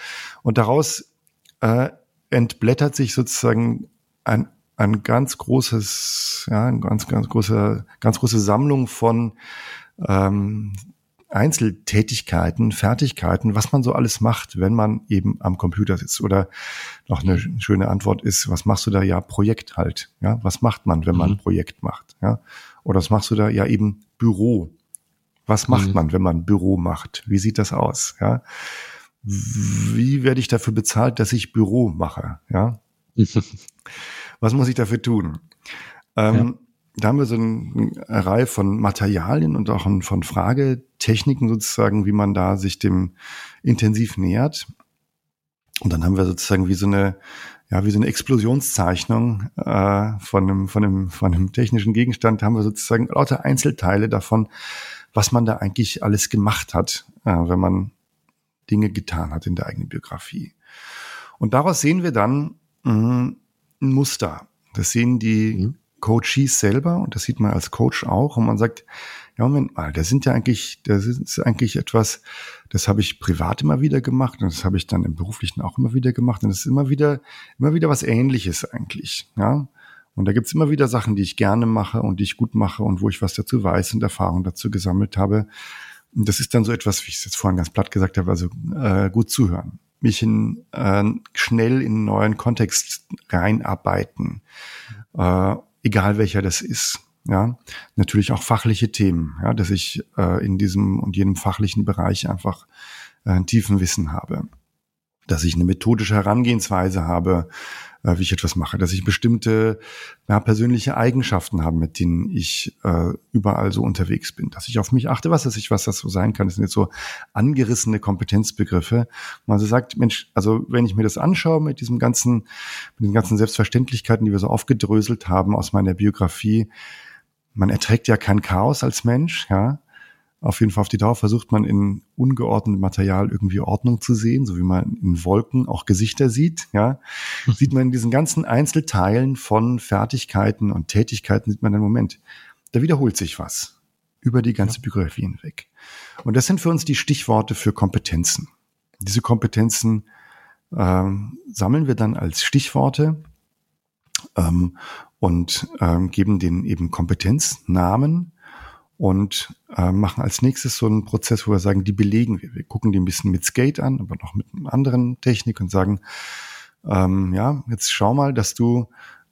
Und daraus äh, entblättert sich sozusagen ein, ein ganz großes, ja, ein ganz, ganz große, ganz große Sammlung von ähm, Einzeltätigkeiten, Fertigkeiten, was man so alles macht, wenn man eben am Computer sitzt. Oder noch eine schöne Antwort ist, was machst du da? Ja, Projekt halt. Ja, was macht man, wenn man ein mhm. Projekt macht? Ja, oder was machst du da? Ja, eben Büro. Was macht mhm. man, wenn man Büro macht? Wie sieht das aus? Ja, wie werde ich dafür bezahlt, dass ich Büro mache? Ja, <laughs> was muss ich dafür tun? Ähm, ja da haben wir so eine Reihe von Materialien und auch von Fragetechniken sozusagen, wie man da sich dem intensiv nähert. Und dann haben wir sozusagen wie so eine, ja, wie so eine Explosionszeichnung äh, von, einem, von, einem, von einem technischen Gegenstand, haben wir sozusagen lauter Einzelteile davon, was man da eigentlich alles gemacht hat, äh, wenn man Dinge getan hat in der eigenen Biografie. Und daraus sehen wir dann mh, ein Muster. Das sehen die mhm. Coaches selber, und das sieht man als Coach auch, und man sagt, ja, Moment mal, das sind ja eigentlich, das ist eigentlich etwas, das habe ich privat immer wieder gemacht und das habe ich dann im Beruflichen auch immer wieder gemacht und das ist immer wieder, immer wieder was ähnliches eigentlich, ja. Und da gibt's immer wieder Sachen, die ich gerne mache und die ich gut mache und wo ich was dazu weiß und Erfahrung dazu gesammelt habe. Und das ist dann so etwas, wie ich es jetzt vorhin ganz platt gesagt habe, also äh, gut zuhören, mich in, äh, schnell in einen neuen Kontext reinarbeiten, äh, egal welcher das ist. Ja, natürlich auch fachliche Themen, ja, dass ich äh, in diesem und jenem fachlichen Bereich einfach äh, einen tiefen Wissen habe, dass ich eine methodische Herangehensweise habe, äh, wie ich etwas mache, dass ich bestimmte ja, persönliche Eigenschaften habe, mit denen ich äh, überall so unterwegs bin, dass ich auf mich achte, was das ich, was das so sein kann. Das sind jetzt so angerissene Kompetenzbegriffe. Man so sagt, Mensch, also wenn ich mir das anschaue mit diesem ganzen, mit den ganzen Selbstverständlichkeiten, die wir so aufgedröselt haben aus meiner Biografie, man erträgt ja kein Chaos als Mensch, ja auf jeden Fall auf die Dauer versucht man in ungeordnetem Material irgendwie Ordnung zu sehen, so wie man in Wolken auch Gesichter sieht, ja. <laughs> sieht man in diesen ganzen Einzelteilen von Fertigkeiten und Tätigkeiten, sieht man einen Moment, da wiederholt sich was über die ganze Biografie hinweg. Und das sind für uns die Stichworte für Kompetenzen. Diese Kompetenzen ähm, sammeln wir dann als Stichworte ähm, und ähm, geben denen eben Kompetenznamen und äh, machen als nächstes so einen Prozess, wo wir sagen, die belegen wir. Wir gucken die ein bisschen mit Skate an, aber noch mit einer anderen Technik und sagen, ähm, ja, jetzt schau mal, dass du,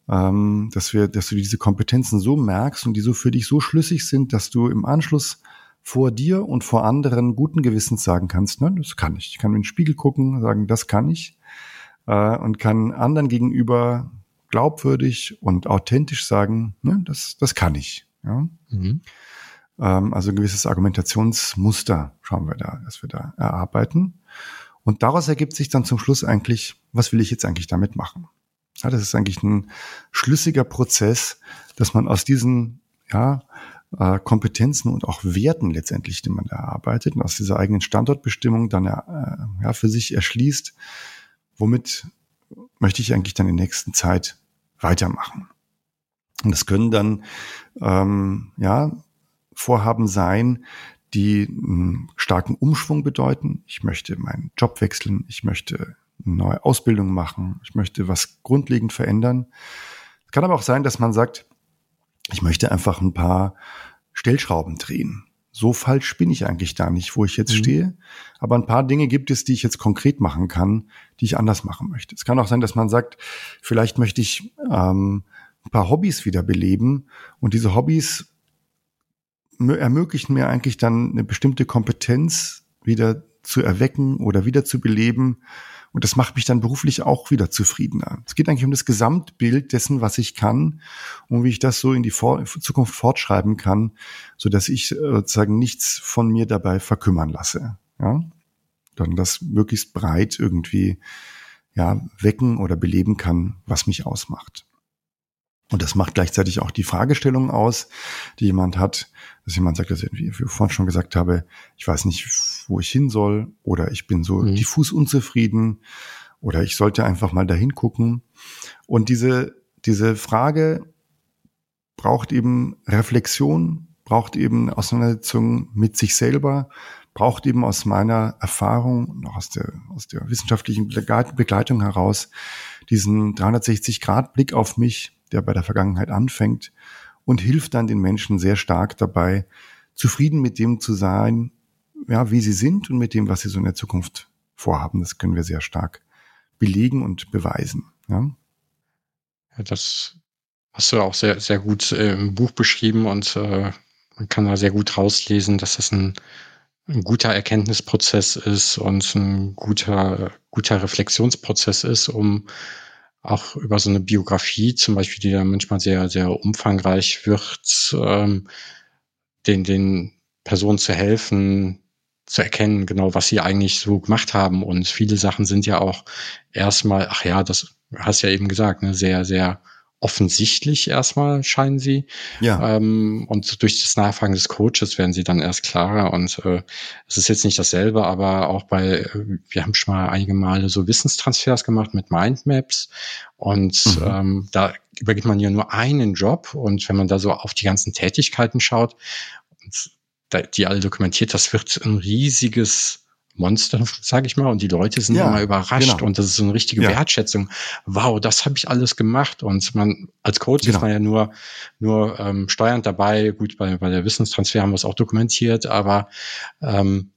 ähm, dass wir, dass du diese Kompetenzen so merkst und die so für dich so schlüssig sind, dass du im Anschluss vor dir und vor anderen guten Gewissens sagen kannst, ne, das kann ich. Ich kann in den Spiegel gucken, sagen, das kann ich äh, und kann anderen gegenüber glaubwürdig und authentisch sagen, ne, das, das kann ich. Ja. Mhm. Ähm, also ein gewisses Argumentationsmuster schauen wir da, dass wir da erarbeiten. Und daraus ergibt sich dann zum Schluss eigentlich, was will ich jetzt eigentlich damit machen? Ja, das ist eigentlich ein schlüssiger Prozess, dass man aus diesen ja, äh, Kompetenzen und auch Werten letztendlich, die man da erarbeitet, und aus dieser eigenen Standortbestimmung dann äh, ja, für sich erschließt, womit möchte ich eigentlich dann in der nächsten Zeit weitermachen. Und das können dann ähm, ja Vorhaben sein, die einen starken Umschwung bedeuten. Ich möchte meinen Job wechseln, ich möchte eine neue Ausbildung machen, ich möchte was grundlegend verändern. Es kann aber auch sein, dass man sagt, ich möchte einfach ein paar Stellschrauben drehen. So falsch bin ich eigentlich da nicht, wo ich jetzt mhm. stehe. Aber ein paar Dinge gibt es, die ich jetzt konkret machen kann, die ich anders machen möchte. Es kann auch sein, dass man sagt, vielleicht möchte ich ähm, ein paar Hobbys wieder beleben und diese Hobbys ermöglichen mir eigentlich dann eine bestimmte Kompetenz wieder zu erwecken oder wieder zu beleben Und das macht mich dann beruflich auch wieder zufriedener. Es geht eigentlich um das Gesamtbild dessen, was ich kann und wie ich das so in die Vor Zukunft fortschreiben kann, so dass ich äh, sozusagen nichts von mir dabei verkümmern lasse. Ja? Dann das möglichst breit irgendwie ja, wecken oder beleben kann, was mich ausmacht. Und das macht gleichzeitig auch die Fragestellung aus, die jemand hat, dass jemand sagt, dass ich, wie ich vorhin schon gesagt habe, ich weiß nicht, wo ich hin soll oder ich bin so mhm. diffus unzufrieden oder ich sollte einfach mal dahin gucken. Und diese, diese Frage braucht eben Reflexion, braucht eben Auseinandersetzung mit sich selber, braucht eben aus meiner Erfahrung, noch aus der, aus der wissenschaftlichen Begleitung heraus, diesen 360-Grad-Blick auf mich, der bei der Vergangenheit anfängt und hilft dann den Menschen sehr stark dabei, zufrieden mit dem zu sein, ja, wie sie sind und mit dem, was sie so in der Zukunft vorhaben. Das können wir sehr stark belegen und beweisen. Ja, ja das hast du auch sehr, sehr gut äh, im Buch beschrieben und äh, man kann da sehr gut rauslesen, dass das ein, ein guter Erkenntnisprozess ist und ein guter, guter Reflexionsprozess ist, um auch über so eine Biografie zum Beispiel, die ja manchmal sehr, sehr umfangreich wird, ähm, den, den Personen zu helfen, zu erkennen, genau, was sie eigentlich so gemacht haben. Und viele Sachen sind ja auch erstmal, ach ja, das hast ja eben gesagt, ne, sehr, sehr offensichtlich erstmal scheinen sie. Ja. Ähm, und durch das Nachfragen des Coaches werden sie dann erst klarer. Und äh, es ist jetzt nicht dasselbe, aber auch bei, äh, wir haben schon mal einige Male so Wissenstransfers gemacht mit Mindmaps. Und mhm. ähm, da übergibt man ja nur einen Job. Und wenn man da so auf die ganzen Tätigkeiten schaut, und die alle dokumentiert, das wird ein riesiges Monster, sage ich mal, und die Leute sind ja, immer überrascht genau. und das ist so eine richtige ja. Wertschätzung. Wow, das habe ich alles gemacht und man als Coach genau. ist man ja nur nur ähm, steuernd dabei. Gut, bei, bei der Wissenstransfer haben wir es auch dokumentiert, aber ähm,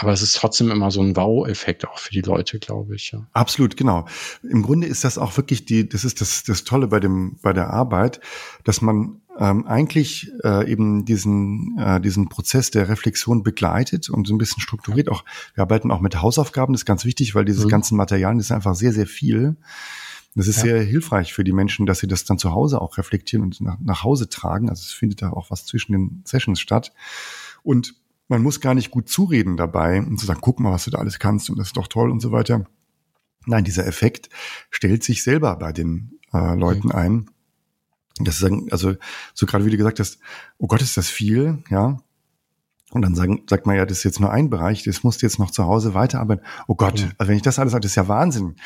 aber es ist trotzdem immer so ein Wow-Effekt auch für die Leute, glaube ich. Ja. Absolut, genau. Im Grunde ist das auch wirklich die, das ist das, das Tolle bei dem, bei der Arbeit, dass man ähm, eigentlich äh, eben diesen, äh, diesen Prozess der Reflexion begleitet und so ein bisschen strukturiert auch. Wir arbeiten auch mit Hausaufgaben, das ist ganz wichtig, weil diese mhm. ganzen Materialien, ist einfach sehr, sehr viel. Das ist ja. sehr hilfreich für die Menschen, dass sie das dann zu Hause auch reflektieren und nach, nach Hause tragen. Also es findet da auch was zwischen den Sessions statt. Und man muss gar nicht gut zureden dabei und zu sagen, guck mal, was du da alles kannst und das ist doch toll und so weiter. Nein, dieser Effekt stellt sich selber bei den äh, Leuten mhm. ein. Das ist, also so gerade wie du gesagt hast, oh Gott, ist das viel, ja. Und dann sagen, sagt man ja, das ist jetzt nur ein Bereich, das musst du jetzt noch zu Hause weiterarbeiten. Oh Gott, mhm. also wenn ich das alles sage, das ist ja Wahnsinn.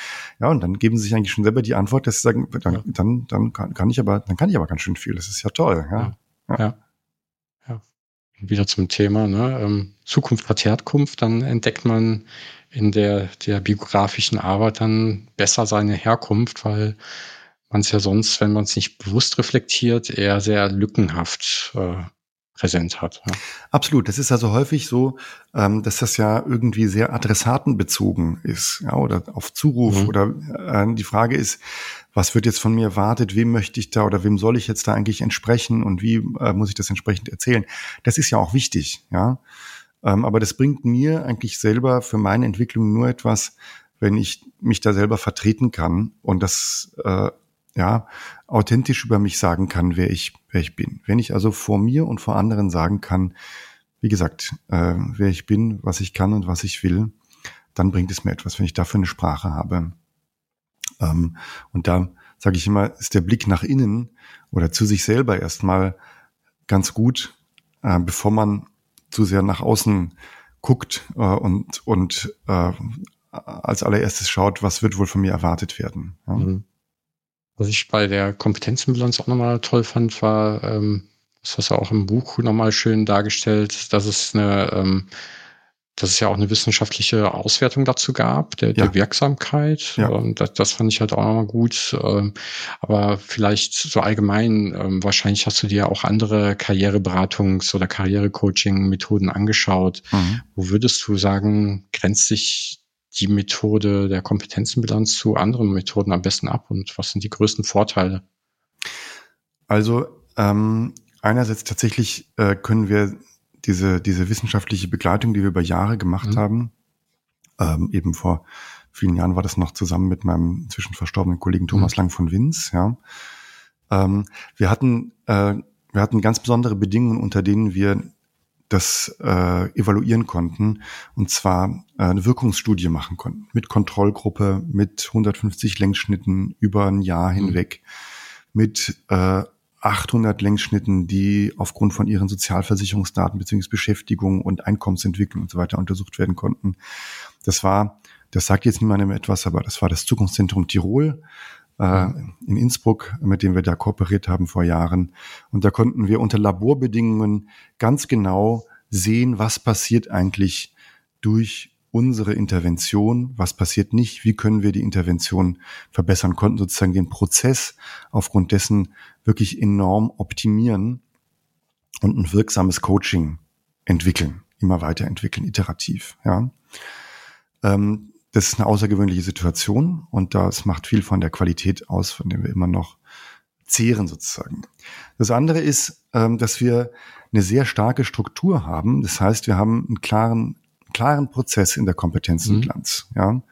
Ja, und dann geben sie sich eigentlich schon selber die Antwort, dass sie sagen, dann, ja. dann, dann kann, kann, ich aber, dann kann ich aber ganz schön viel. Das ist ja toll, ja. ja. ja. ja. Wieder zum Thema, ne? Ähm, Zukunft hat Herkunft, dann entdeckt man in der, der biografischen Arbeit dann besser seine Herkunft, weil man es ja sonst, wenn man es nicht bewusst reflektiert, eher sehr lückenhaft äh, präsent hat. Ja. Absolut. Das ist also häufig so, ähm, dass das ja irgendwie sehr adressatenbezogen ist, ja, oder auf Zuruf. Mhm. Oder äh, die Frage ist, was wird jetzt von mir erwartet? Wem möchte ich da oder wem soll ich jetzt da eigentlich entsprechen und wie äh, muss ich das entsprechend erzählen? Das ist ja auch wichtig, ja. Ähm, aber das bringt mir eigentlich selber für meine Entwicklung nur etwas, wenn ich mich da selber vertreten kann und das äh, ja, authentisch über mich sagen kann, wer ich, wer ich bin. Wenn ich also vor mir und vor anderen sagen kann, wie gesagt, äh, wer ich bin, was ich kann und was ich will, dann bringt es mir etwas, wenn ich dafür eine Sprache habe. Ähm, und da sage ich immer, ist der Blick nach innen oder zu sich selber erstmal ganz gut, äh, bevor man zu sehr nach außen guckt äh, und, und äh, als allererstes schaut, was wird wohl von mir erwartet werden. Ja. Mhm. Was ich bei der Kompetenzbilanz auch nochmal toll fand, war, ähm, das hast du auch im Buch nochmal schön dargestellt, dass es eine, ähm, dass es ja auch eine wissenschaftliche Auswertung dazu gab, der, ja. der Wirksamkeit. Ja. Und das, das fand ich halt auch nochmal gut. Ähm, aber vielleicht so allgemein, ähm, wahrscheinlich hast du dir auch andere Karriereberatungs- oder Karrierecoaching-Methoden angeschaut. Mhm. Wo würdest du sagen, grenzt sich die Methode der Kompetenzenbilanz zu anderen Methoden am besten ab und was sind die größten Vorteile? Also ähm, einerseits tatsächlich äh, können wir diese, diese wissenschaftliche Begleitung, die wir über Jahre gemacht mhm. haben, ähm, eben vor vielen Jahren war das noch zusammen mit meinem inzwischen verstorbenen Kollegen Thomas mhm. Lang von Winz, ja. Ähm, wir hatten, äh, wir hatten ganz besondere Bedingungen, unter denen wir das äh, evaluieren konnten und zwar äh, eine Wirkungsstudie machen konnten mit Kontrollgruppe, mit 150 Längsschnitten über ein Jahr mhm. hinweg, mit äh, 800 Längsschnitten, die aufgrund von ihren Sozialversicherungsdaten beziehungsweise Beschäftigung und Einkommensentwicklung und so weiter untersucht werden konnten. Das war, das sagt jetzt niemandem etwas, aber das war das Zukunftszentrum Tirol äh, in Innsbruck, mit dem wir da kooperiert haben vor Jahren. Und da konnten wir unter Laborbedingungen ganz genau sehen, was passiert eigentlich durch unsere Intervention, was passiert nicht, wie können wir die Intervention verbessern, konnten sozusagen den Prozess aufgrund dessen wirklich enorm optimieren und ein wirksames Coaching entwickeln, immer weiterentwickeln, iterativ. Ja. Ähm, das ist eine außergewöhnliche Situation und das macht viel von der Qualität aus, von der wir immer noch zehren sozusagen. Das andere ist, ähm, dass wir eine sehr starke Struktur haben. Das heißt, wir haben einen klaren, klaren Prozess in der Kompetenzbilanz. Mhm. Ja,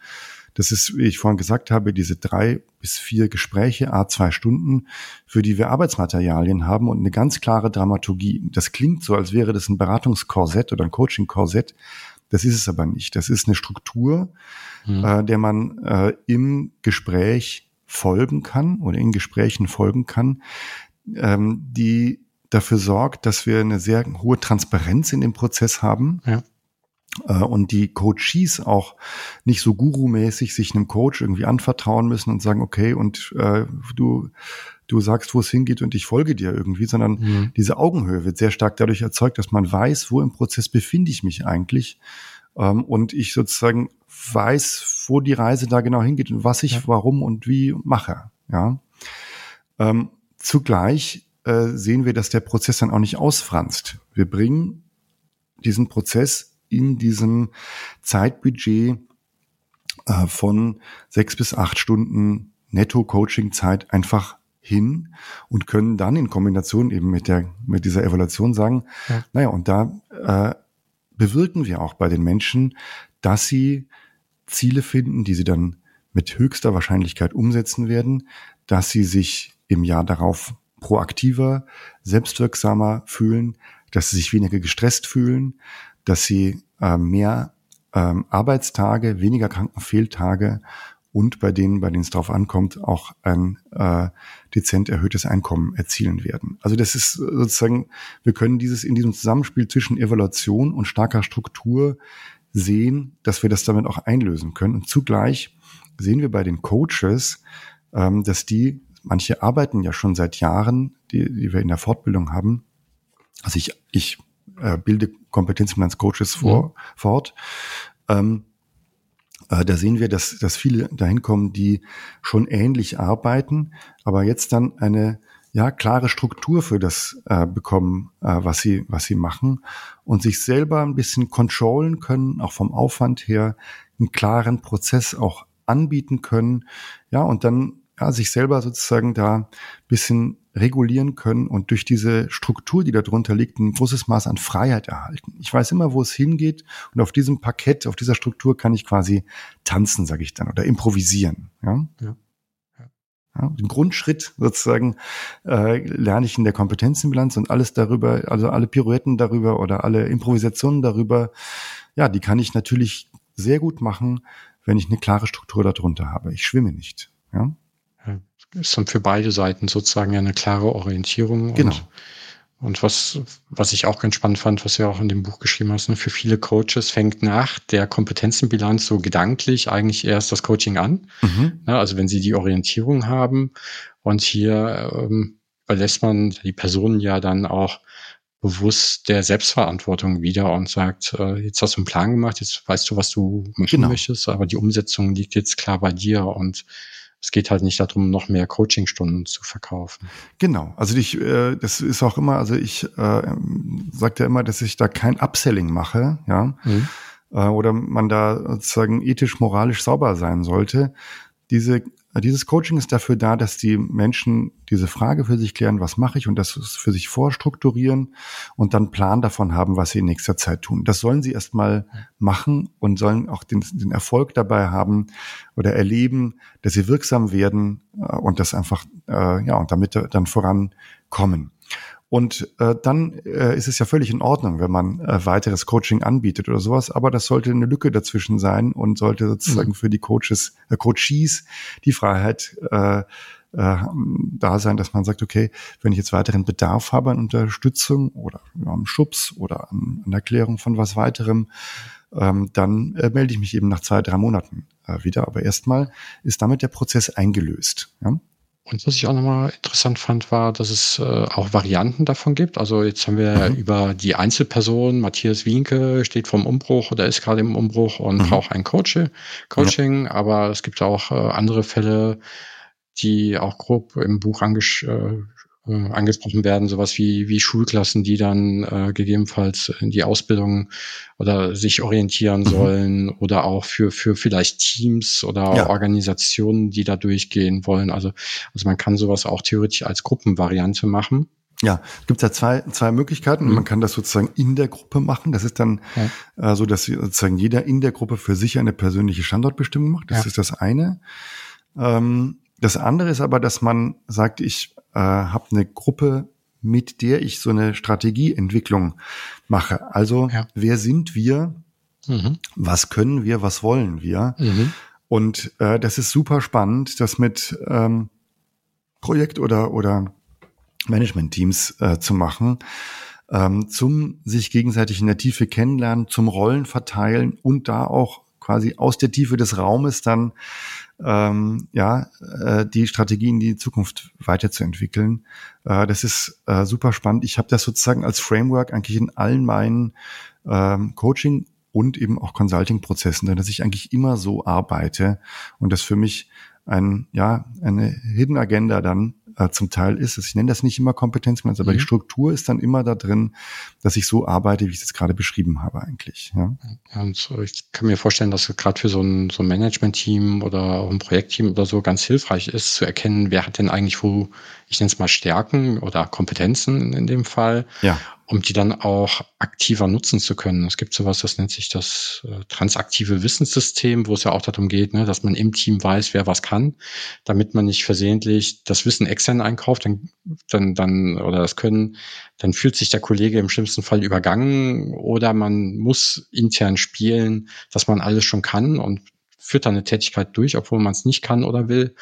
das ist, wie ich vorhin gesagt habe, diese drei bis vier Gespräche, a zwei Stunden, für die wir Arbeitsmaterialien haben und eine ganz klare Dramaturgie. Das klingt so, als wäre das ein Beratungskorsett oder ein Coaching-Korsett. Das ist es aber nicht. Das ist eine Struktur, mhm. äh, der man äh, im Gespräch folgen kann oder in Gesprächen folgen kann, ähm, die dafür sorgt, dass wir eine sehr hohe Transparenz in dem Prozess haben. Ja. Äh, und die Coaches auch nicht so gurumäßig sich einem Coach irgendwie anvertrauen müssen und sagen, okay, und äh, du, du sagst, wo es hingeht und ich folge dir irgendwie, sondern mhm. diese Augenhöhe wird sehr stark dadurch erzeugt, dass man weiß, wo im Prozess befinde ich mich eigentlich ähm, und ich sozusagen weiß, wo die Reise da genau hingeht und was ich ja. warum und wie mache. Ja. Ähm, zugleich äh, sehen wir, dass der Prozess dann auch nicht ausfranst. Wir bringen diesen Prozess in diesem Zeitbudget äh, von sechs bis acht Stunden Netto-Coaching-Zeit einfach hin und können dann in Kombination eben mit der mit dieser Evaluation sagen, ja. naja, und da äh, bewirken wir auch bei den Menschen, dass sie Ziele finden, die sie dann mit höchster Wahrscheinlichkeit umsetzen werden, dass sie sich im Jahr darauf proaktiver, selbstwirksamer fühlen, dass sie sich weniger gestresst fühlen, dass sie äh, mehr ähm, Arbeitstage, weniger Krankenfehltage und bei denen, bei denen es darauf ankommt, auch ein äh, dezent erhöhtes Einkommen erzielen werden. Also das ist sozusagen, wir können dieses in diesem Zusammenspiel zwischen Evaluation und starker Struktur sehen, dass wir das damit auch einlösen können. Und zugleich sehen wir bei den Coaches, ähm, dass die, manche arbeiten ja schon seit Jahren, die, die wir in der Fortbildung haben. Also ich, ich äh, bilde Kompetenzfinanzcoaches vor, mhm. fort. Ähm, äh, da sehen wir, dass, dass viele dahin kommen, die schon ähnlich arbeiten, aber jetzt dann eine ja klare Struktur für das äh, bekommen, äh, was sie was sie machen und sich selber ein bisschen controllen können, auch vom Aufwand her einen klaren Prozess auch anbieten können, ja und dann ja, sich selber sozusagen da bisschen regulieren können und durch diese Struktur, die darunter liegt, ein großes Maß an Freiheit erhalten. Ich weiß immer, wo es hingeht und auf diesem Parkett, auf dieser Struktur kann ich quasi tanzen, sage ich dann, oder improvisieren. Ja? ja. Ja, den Grundschritt sozusagen äh, lerne ich in der Kompetenzenbilanz und alles darüber, also alle Pirouetten darüber oder alle Improvisationen darüber, ja, die kann ich natürlich sehr gut machen, wenn ich eine klare Struktur darunter habe. Ich schwimme nicht. Ja ist dann für beide Seiten sozusagen eine klare Orientierung. Genau. Und, und was, was ich auch ganz spannend fand, was du ja auch in dem Buch geschrieben hast, ne, für viele Coaches fängt nach der Kompetenzenbilanz so gedanklich eigentlich erst das Coaching an. Mhm. Ne, also wenn sie die Orientierung haben und hier ähm, überlässt man die Personen ja dann auch bewusst der Selbstverantwortung wieder und sagt, äh, jetzt hast du einen Plan gemacht, jetzt weißt du, was du machen genau. möchtest, aber die Umsetzung liegt jetzt klar bei dir und es geht halt nicht darum, noch mehr Coachingstunden zu verkaufen. Genau. Also ich, äh, das ist auch immer, also ich äh, sage ja immer, dass ich da kein Upselling mache, ja. Mhm. Äh, oder man da sozusagen ethisch, moralisch sauber sein sollte. Diese dieses Coaching ist dafür da, dass die Menschen diese Frage für sich klären, was mache ich und das für sich vorstrukturieren und dann Plan davon haben, was sie in nächster Zeit tun. Das sollen sie erstmal machen und sollen auch den, den Erfolg dabei haben oder erleben, dass sie wirksam werden äh, und das einfach, äh, ja, und damit dann vorankommen. Und äh, dann äh, ist es ja völlig in Ordnung, wenn man äh, weiteres Coaching anbietet oder sowas, aber das sollte eine Lücke dazwischen sein und sollte sozusagen mhm. für die Coaches, äh, Coaches die Freiheit äh, äh, da sein, dass man sagt, okay, wenn ich jetzt weiteren Bedarf habe an Unterstützung oder ja, am Schubs oder an, an Erklärung von was weiterem, ähm, dann äh, melde ich mich eben nach zwei, drei Monaten äh, wieder. Aber erstmal ist damit der Prozess eingelöst. Ja? Und was ich auch nochmal interessant fand, war, dass es äh, auch Varianten davon gibt. Also jetzt haben wir mhm. über die Einzelperson, Matthias Wienke steht vom Umbruch oder ist gerade im Umbruch und mhm. braucht ein Coach, Coaching, ja. aber es gibt auch äh, andere Fälle, die auch grob im Buch angesch äh, äh, angesprochen werden, sowas wie, wie Schulklassen, die dann äh, gegebenenfalls in die Ausbildung oder sich orientieren mhm. sollen oder auch für, für vielleicht Teams oder ja. Organisationen, die da durchgehen wollen. Also, also man kann sowas auch theoretisch als Gruppenvariante machen. Ja, es gibt ja zwei, zwei Möglichkeiten. Mhm. Man kann das sozusagen in der Gruppe machen. Das ist dann ja. äh, so, dass sozusagen jeder in der Gruppe für sich eine persönliche Standortbestimmung macht. Das ja. ist das eine. Ähm, das andere ist aber, dass man sagt, ich äh, habe eine Gruppe, mit der ich so eine Strategieentwicklung mache. Also ja. wer sind wir? Mhm. Was können wir? Was wollen wir? Mhm. Und äh, das ist super spannend, das mit ähm, Projekt- oder, oder Management-Teams äh, zu machen, ähm, zum sich gegenseitig in der Tiefe kennenlernen, zum Rollen verteilen und da auch quasi aus der Tiefe des Raumes dann ähm, ja äh, die Strategien in die Zukunft weiterzuentwickeln. Äh, das ist äh, super spannend. Ich habe das sozusagen als Framework eigentlich in allen meinen ähm, Coaching und eben auch Consulting-Prozessen, dass ich eigentlich immer so arbeite und das für mich ein ja eine Hidden Agenda dann äh, zum Teil ist. Ich nenne das nicht immer Kompetenzmanagement, aber mhm. die Struktur ist dann immer da drin, dass ich so arbeite, wie ich es jetzt gerade beschrieben habe eigentlich. Ja. ja und so, ich kann mir vorstellen, dass gerade für so ein, so ein Management-Team oder auch ein Projektteam oder so ganz hilfreich ist, zu erkennen, wer hat denn eigentlich wo, ich nenne es mal Stärken oder Kompetenzen in dem Fall. Ja um die dann auch aktiver nutzen zu können. Es gibt sowas, das nennt sich das äh, transaktive Wissenssystem, wo es ja auch darum geht, ne, dass man im Team weiß, wer was kann, damit man nicht versehentlich das Wissen extern einkauft, dann, dann, dann oder das können, dann fühlt sich der Kollege im schlimmsten Fall übergangen oder man muss intern spielen, dass man alles schon kann und führt dann eine Tätigkeit durch, obwohl man es nicht kann oder will.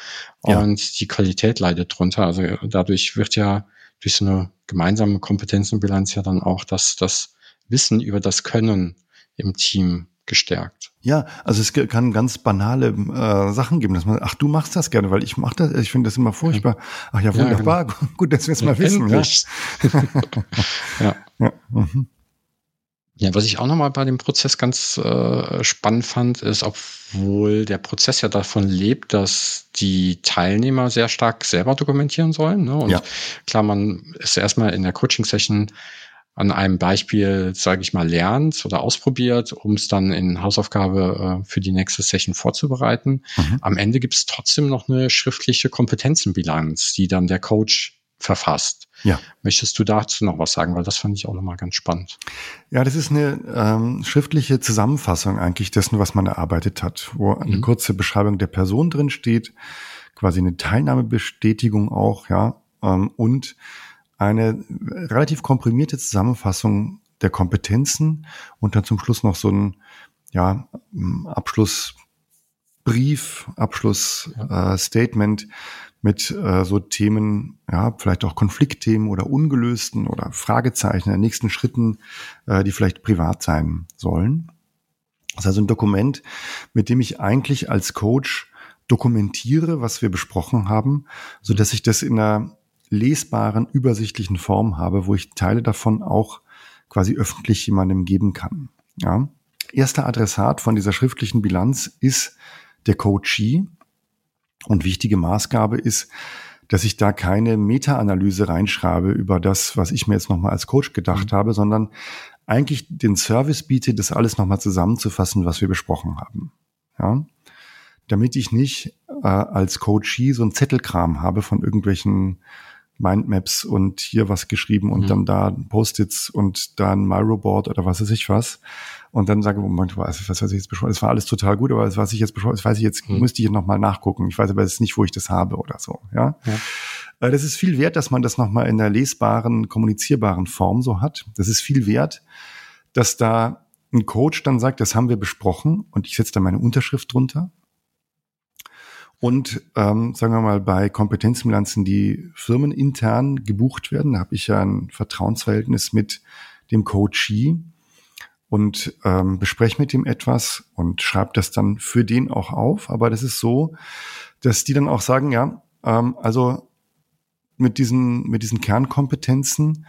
Ja. Und die Qualität leidet drunter. Also dadurch wird ja durch so eine gemeinsame Kompetenzenbilanz ja dann auch das, das Wissen über das Können im Team gestärkt. Ja, also es kann ganz banale äh, Sachen geben, dass man, ach, du machst das gerne, weil ich mache das, ich finde das immer furchtbar. Ach ja, wunderbar, ja, genau. <laughs> gut, dass wir es mal wissen. Ja. <laughs> ja. ja. Mhm. Ja, was ich auch nochmal bei dem Prozess ganz äh, spannend fand, ist, obwohl der Prozess ja davon lebt, dass die Teilnehmer sehr stark selber dokumentieren sollen. Ne? Und ja. klar, man ist erstmal in der Coaching-Session an einem Beispiel, sage ich mal, lernt oder ausprobiert, um es dann in Hausaufgabe äh, für die nächste Session vorzubereiten. Mhm. Am Ende gibt es trotzdem noch eine schriftliche Kompetenzenbilanz, die dann der Coach verfasst. Ja. Möchtest du dazu noch was sagen? Weil das fand ich auch nochmal ganz spannend. Ja, das ist eine ähm, schriftliche Zusammenfassung eigentlich dessen, was man erarbeitet hat, wo eine mhm. kurze Beschreibung der Person drin steht, quasi eine Teilnahmebestätigung auch, ja, ähm, und eine relativ komprimierte Zusammenfassung der Kompetenzen und dann zum Schluss noch so ein ja, Abschlussbrief, Abschlussstatement, äh, mit äh, so Themen, ja, vielleicht auch Konfliktthemen oder ungelösten oder Fragezeichen, den nächsten Schritten, äh, die vielleicht privat sein sollen. Das ist also ein Dokument, mit dem ich eigentlich als Coach dokumentiere, was wir besprochen haben, so dass ich das in einer lesbaren, übersichtlichen Form habe, wo ich Teile davon auch quasi öffentlich jemandem geben kann. Ja. Erster Adressat von dieser schriftlichen Bilanz ist der Coachee, und wichtige Maßgabe ist, dass ich da keine Meta-Analyse reinschreibe über das, was ich mir jetzt nochmal als Coach gedacht mhm. habe, sondern eigentlich den Service biete, das alles nochmal zusammenzufassen, was wir besprochen haben. Ja? Damit ich nicht äh, als Coachie so ein Zettelkram habe von irgendwelchen Mindmaps und hier was geschrieben und mhm. dann da Post-its und dann Myroboard oder was weiß ich was. Und dann sage, Moment, was, was weiß ich jetzt beschreiben? Es war alles total gut, aber was ich jetzt beschreiben, das weiß ich jetzt, mhm. müsste ich nochmal nachgucken. Ich weiß aber jetzt nicht, wo ich das habe oder so, ja. ja. Äh, das ist viel wert, dass man das nochmal in der lesbaren, kommunizierbaren Form so hat. Das ist viel wert, dass da ein Coach dann sagt, das haben wir besprochen und ich setze da meine Unterschrift drunter. Und ähm, sagen wir mal, bei Kompetenzbilanzen, die firmenintern gebucht werden, habe ich ja ein Vertrauensverhältnis mit dem Coachee und ähm, bespreche mit ihm etwas und schreibe das dann für den auch auf. Aber das ist so, dass die dann auch sagen, ja, ähm, also mit diesen, mit diesen Kernkompetenzen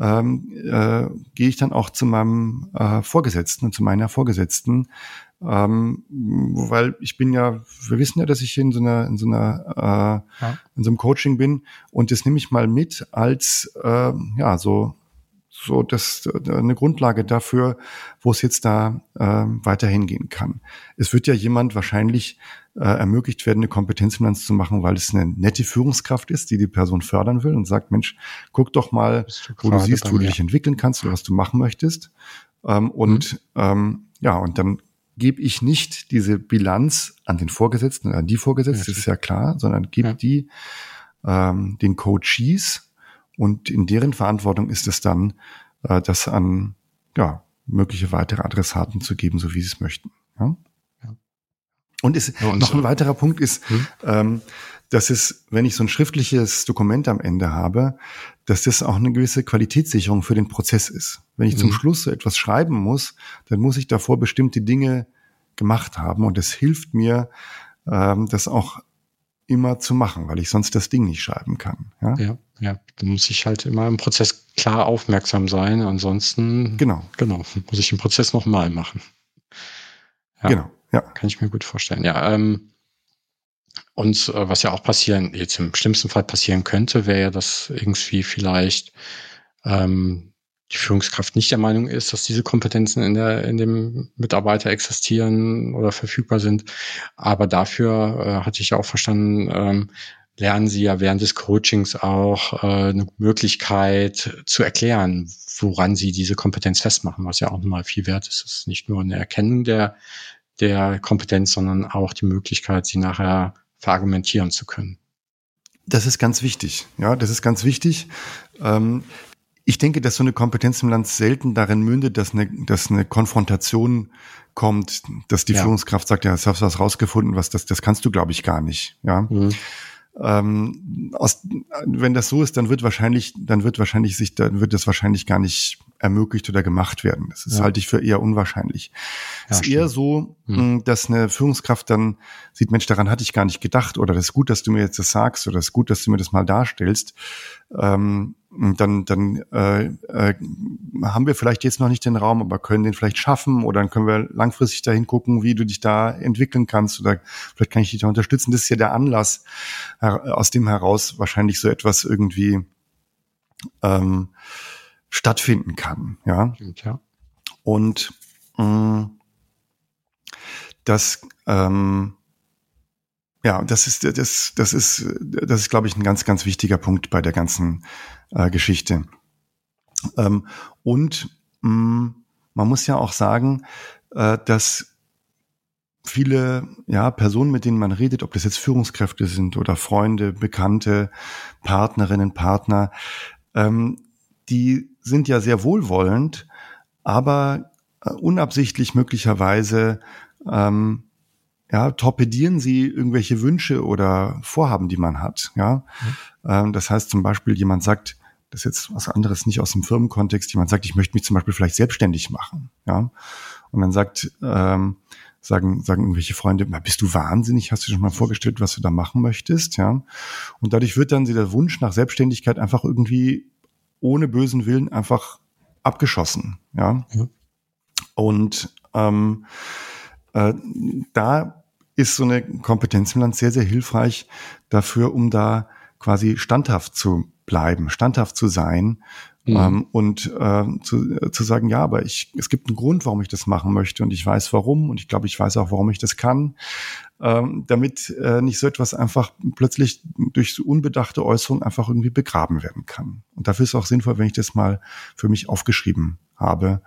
ähm, äh, gehe ich dann auch zu meinem äh, Vorgesetzten und zu meiner Vorgesetzten, ähm, weil ich bin ja, wir wissen ja, dass ich in so einer, in so einer, äh, ja. in so einem Coaching bin und das nehme ich mal mit als äh, ja so so das eine Grundlage dafür, wo es jetzt da äh, weiterhin gehen kann. Es wird ja jemand wahrscheinlich äh, ermöglicht werden, eine Kompetenzbilanz zu machen, weil es eine nette Führungskraft ist, die die Person fördern will und sagt, Mensch, guck doch mal, du wo du siehst, wo du dich entwickeln kannst oder was du machen möchtest. Ähm, und mhm. ähm, ja, und dann gebe ich nicht diese Bilanz an den Vorgesetzten, an die Vorgesetzten, ja, das ist ja klar, sondern gebe ja. die ähm, den Coaches und in deren Verantwortung ist es dann, äh, das an ja, mögliche weitere Adressaten zu geben, so wie sie es möchten. Ja? Und, ist, und noch ein weiterer Punkt ist, hm? ähm, dass es, wenn ich so ein schriftliches Dokument am Ende habe, dass das auch eine gewisse Qualitätssicherung für den Prozess ist. Wenn ich mhm. zum Schluss so etwas schreiben muss, dann muss ich davor bestimmte Dinge gemacht haben und es hilft mir, ähm, das auch immer zu machen, weil ich sonst das Ding nicht schreiben kann. Ja, ja, ja. Da muss ich halt immer im Prozess klar aufmerksam sein. Ansonsten genau, genau muss ich den Prozess nochmal machen. Ja, genau, ja. Kann ich mir gut vorstellen. Ja, ähm, und äh, was ja auch passieren, jetzt im schlimmsten Fall passieren könnte, wäre ja, dass irgendwie vielleicht ähm, die Führungskraft nicht der Meinung ist, dass diese Kompetenzen in, der, in dem Mitarbeiter existieren oder verfügbar sind. Aber dafür äh, hatte ich ja auch verstanden, ähm, lernen sie ja während des Coachings auch äh, eine Möglichkeit zu erklären, woran sie diese Kompetenz festmachen, was ja auch nochmal viel wert ist. Es ist nicht nur eine Erkennung der, der Kompetenz, sondern auch die Möglichkeit, sie nachher verargumentieren zu können. Das ist ganz wichtig. Ja, das ist ganz wichtig. Ähm, ich denke, dass so eine Kompetenz im Land selten darin mündet, dass eine, dass eine Konfrontation kommt, dass die ja. Führungskraft sagt, ja, jetzt hast du was rausgefunden, was das, das kannst du, glaube ich, gar nicht. Ja. Mhm. Ähm, aus, wenn das so ist, dann wird wahrscheinlich, dann wird wahrscheinlich sich, dann wird das wahrscheinlich gar nicht ermöglicht oder gemacht werden. Das ist, ja. halte ich für eher unwahrscheinlich. Ja, es ist eher so, hm. dass eine Führungskraft dann sieht, Mensch, daran hatte ich gar nicht gedacht oder das ist gut, dass du mir jetzt das sagst oder das ist gut, dass du mir das mal darstellst. Ähm, dann, dann äh, äh, haben wir vielleicht jetzt noch nicht den Raum, aber können den vielleicht schaffen oder dann können wir langfristig dahin gucken, wie du dich da entwickeln kannst oder vielleicht kann ich dich da unterstützen. Das ist ja der Anlass, aus dem heraus wahrscheinlich so etwas irgendwie ähm, stattfinden kann. Ja. ja. Und mh, mm, das ähm, ja, das ist das das ist das ist glaube ich ein ganz ganz wichtiger Punkt bei der ganzen äh, Geschichte. Ähm, und mh, mm, man muss ja auch sagen, äh, dass viele ja, Personen, mit denen man redet, ob das jetzt Führungskräfte sind oder Freunde, Bekannte, Partnerinnen, Partner, ähm, die sind ja sehr wohlwollend, aber äh, unabsichtlich möglicherweise ähm, ja, torpedieren sie irgendwelche Wünsche oder Vorhaben, die man hat. Ja, mhm. ähm, das heißt zum Beispiel, jemand sagt, das ist jetzt was anderes, nicht aus dem Firmenkontext. Jemand sagt, ich möchte mich zum Beispiel vielleicht selbstständig machen. Ja, und dann sagt ähm, sagen, sagen irgendwelche Freunde, bist du wahnsinnig? Hast du dir schon mal vorgestellt, was du da machen möchtest? Ja. Und dadurch wird dann der Wunsch nach Selbstständigkeit einfach irgendwie ohne bösen Willen einfach abgeschossen. Ja. Mhm. Und ähm, äh, da ist so eine Kompetenz im Land sehr, sehr hilfreich dafür, um da quasi standhaft zu bleiben, standhaft zu sein Mhm. Ähm, und äh, zu, äh, zu sagen, ja, aber ich, es gibt einen Grund, warum ich das machen möchte und ich weiß warum und ich glaube, ich weiß auch, warum ich das kann, ähm, damit äh, nicht so etwas einfach plötzlich durch so unbedachte Äußerungen einfach irgendwie begraben werden kann. Und dafür ist es auch sinnvoll, wenn ich das mal für mich aufgeschrieben habe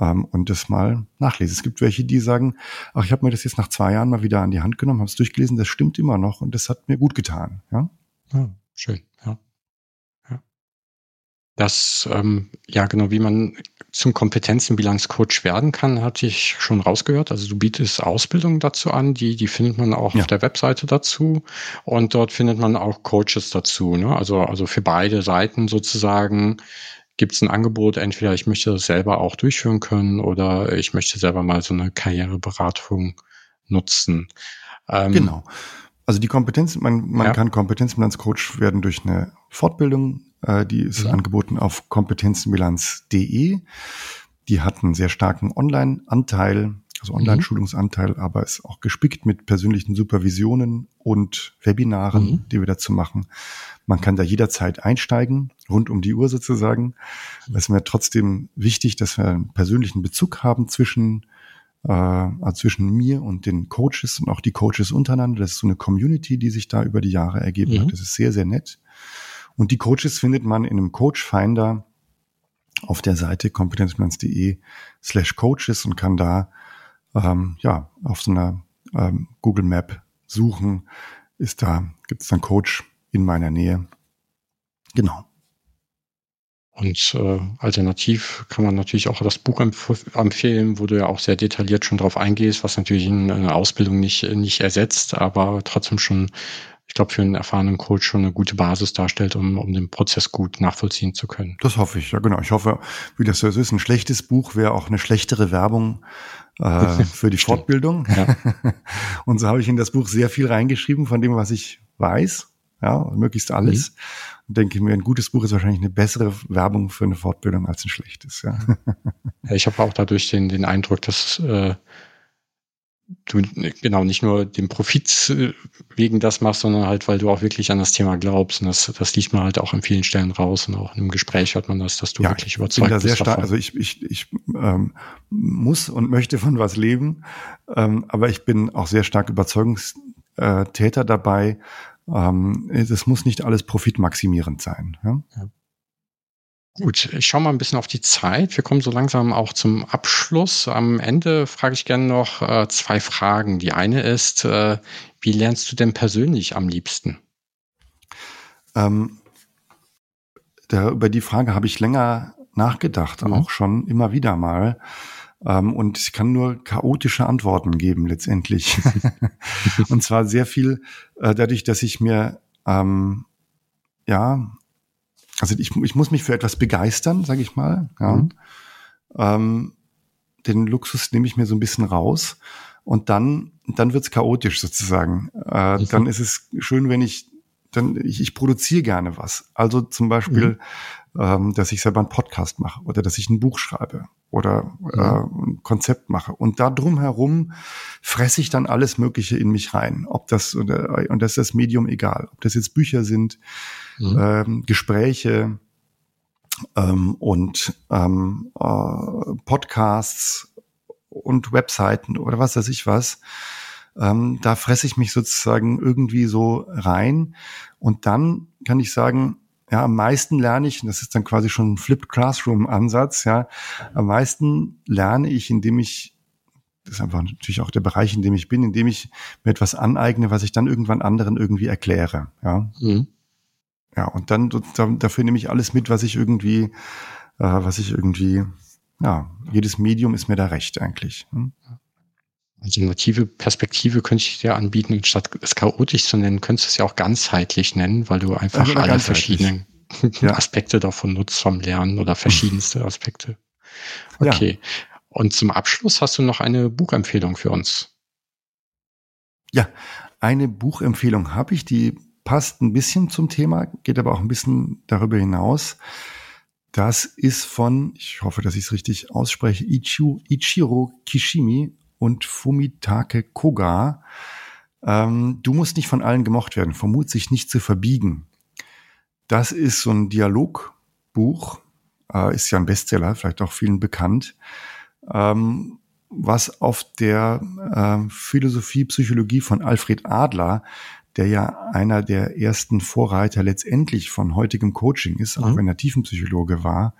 ähm, und das mal nachlese. Es gibt welche, die sagen, ach, ich habe mir das jetzt nach zwei Jahren mal wieder an die Hand genommen, habe es durchgelesen, das stimmt immer noch und das hat mir gut getan. Ja, ja schön. Ja. Das, ähm, ja genau, wie man zum Kompetenzenbilanzcoach werden kann, hatte ich schon rausgehört. Also du bietest Ausbildung dazu an, die, die findet man auch ja. auf der Webseite dazu. Und dort findet man auch Coaches dazu. Ne? Also, also für beide Seiten sozusagen gibt es ein Angebot. Entweder ich möchte das selber auch durchführen können oder ich möchte selber mal so eine Karriereberatung nutzen. Ähm, genau. Also die Kompetenz, man, man ja. kann Kompetenzbilanzcoach werden durch eine Fortbildung, äh, die ist mhm. angeboten auf kompetenzenbilanz.de. Die hat einen sehr starken Online-Anteil, also Online-Schulungsanteil, mhm. aber ist auch gespickt mit persönlichen Supervisionen und Webinaren, mhm. die wir dazu machen. Man kann da jederzeit einsteigen, rund um die Uhr sozusagen. Es ist mir trotzdem wichtig, dass wir einen persönlichen Bezug haben zwischen äh, also zwischen mir und den Coaches und auch die Coaches untereinander. Das ist so eine Community, die sich da über die Jahre ergeben mhm. hat. Das ist sehr, sehr nett. Und die Coaches findet man in einem Coach Finder auf der Seite kompetenzplanz.de slash coaches und kann da ähm, ja auf so einer ähm, Google Map suchen. Ist da, gibt es dann Coach in meiner Nähe. Genau. Und äh, alternativ kann man natürlich auch das Buch empf empfehlen, wo du ja auch sehr detailliert schon drauf eingehst, was natürlich eine Ausbildung nicht, nicht ersetzt, aber trotzdem schon ich glaube, für einen erfahrenen Coach schon eine gute Basis darstellt, um, um den Prozess gut nachvollziehen zu können. Das hoffe ich, ja genau. Ich hoffe, wie das so ist, ein schlechtes Buch wäre auch eine schlechtere Werbung äh, <laughs> für die Fortbildung. Ja. <laughs> Und so habe ich in das Buch sehr viel reingeschrieben von dem, was ich weiß. Ja, möglichst alles. Mhm. Und denke mir, ein gutes Buch ist wahrscheinlich eine bessere Werbung für eine Fortbildung als ein schlechtes. Ja. ja ich habe auch dadurch den, den Eindruck, dass äh, du genau nicht nur den Profit äh, wegen das machst, sondern halt, weil du auch wirklich an das Thema glaubst. Und das, das liegt man halt auch an vielen Stellen raus und auch im Gespräch hört man das, dass du ja, wirklich überzeugt bin da sehr bist. Stark, also ich, ich, ich ähm, muss und möchte von was leben, ähm, aber ich bin auch sehr stark Überzeugungstäter dabei. Ähm, es muss nicht alles profitmaximierend sein. Ja? ja. Gut, ich schaue mal ein bisschen auf die Zeit. Wir kommen so langsam auch zum Abschluss. Am Ende frage ich gerne noch äh, zwei Fragen. Die eine ist, äh, wie lernst du denn persönlich am liebsten? Ähm, da, über die Frage habe ich länger nachgedacht, mhm. auch schon immer wieder mal. Ähm, und ich kann nur chaotische Antworten geben letztendlich. <laughs> und zwar sehr viel äh, dadurch, dass ich mir ähm, ja also ich, ich muss mich für etwas begeistern, sage ich mal. Ja. Mhm. Ähm, den Luxus nehme ich mir so ein bisschen raus und dann, dann wird's chaotisch sozusagen. Äh, mhm. Dann ist es schön, wenn ich, dann ich, ich produziere gerne was. Also zum Beispiel, mhm. ähm, dass ich selber einen Podcast mache oder dass ich ein Buch schreibe oder äh, ein Konzept mache. Und da drumherum fresse ich dann alles Mögliche in mich rein. Ob das, oder, und das ist das Medium egal. Ob das jetzt Bücher sind, mhm. ähm, Gespräche ähm, und ähm, äh, Podcasts und Webseiten oder was weiß ich was. Ähm, da fresse ich mich sozusagen irgendwie so rein. Und dann kann ich sagen, ja, am meisten lerne ich, und das ist dann quasi schon ein Flipped Classroom Ansatz, ja, am meisten lerne ich, indem ich, das ist einfach natürlich auch der Bereich, in dem ich bin, indem ich mir etwas aneigne, was ich dann irgendwann anderen irgendwie erkläre, ja. Mhm. Ja, und dann dafür nehme ich alles mit, was ich irgendwie, äh, was ich irgendwie, ja, jedes Medium ist mir da recht eigentlich. Hm? Alternative Perspektive könnte ich dir anbieten, statt es chaotisch zu nennen, könntest du es ja auch ganzheitlich nennen, weil du einfach also alle verschiedenen ja. <laughs> Aspekte davon nutzt vom Lernen oder verschiedenste Aspekte. Okay. Ja. Und zum Abschluss hast du noch eine Buchempfehlung für uns. Ja, eine Buchempfehlung habe ich, die passt ein bisschen zum Thema, geht aber auch ein bisschen darüber hinaus. Das ist von, ich hoffe, dass ich es richtig ausspreche, Ichiu, Ichiro Kishimi und Fumitake Koga. Ähm, du musst nicht von allen gemocht werden, vermut sich nicht zu verbiegen. Das ist so ein Dialogbuch äh, ist ja ein Bestseller, vielleicht auch vielen bekannt, ähm, was auf der äh, Philosophie, Psychologie von Alfred Adler, der ja einer der ersten Vorreiter letztendlich von heutigem Coaching ist, mhm. auch wenn er Tiefenpsychologe war,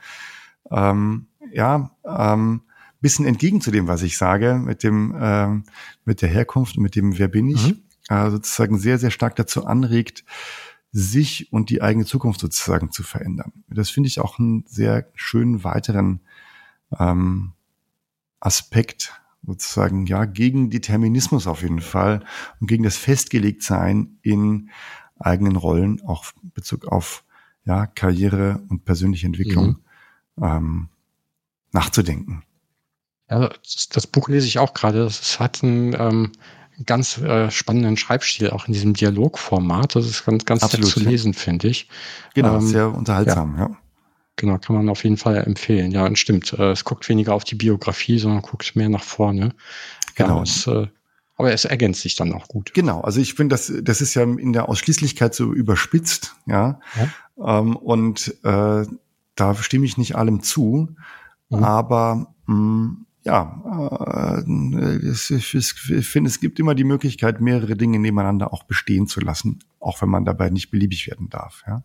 ähm, ja, ähm, bisschen entgegen zu dem, was ich sage, mit dem, ähm, mit der Herkunft und mit dem Wer bin ich, mhm. äh, sozusagen sehr, sehr stark dazu anregt, sich und die eigene Zukunft sozusagen zu verändern. Das finde ich auch einen sehr schönen weiteren ähm, Aspekt sozusagen ja gegen Determinismus auf jeden Fall und gegen das Festgelegtsein in eigenen Rollen, auch Bezug auf ja Karriere und persönliche Entwicklung mhm. ähm, nachzudenken. Ja, das, das, Buch lese ich auch gerade. Es hat einen ähm, ganz äh, spannenden Schreibstil, auch in diesem Dialogformat. Das ist ganz, ganz Absolut, zu lesen, ja. finde ich. Genau, ähm, sehr unterhaltsam, ja. ja. Genau, kann man auf jeden Fall empfehlen. Ja, und stimmt. Äh, es guckt weniger auf die Biografie, sondern guckt mehr nach vorne. Genau. Ja, es, äh, aber es ergänzt sich dann auch gut. Genau, also ich finde, das, das ist ja in der Ausschließlichkeit so überspitzt, ja. ja. Ähm, und äh, da stimme ich nicht allem zu. Mhm. Aber mh, mm, ja, äh, ich finde, es gibt immer die Möglichkeit, mehrere Dinge nebeneinander auch bestehen zu lassen, auch wenn man dabei nicht beliebig werden darf. Ja?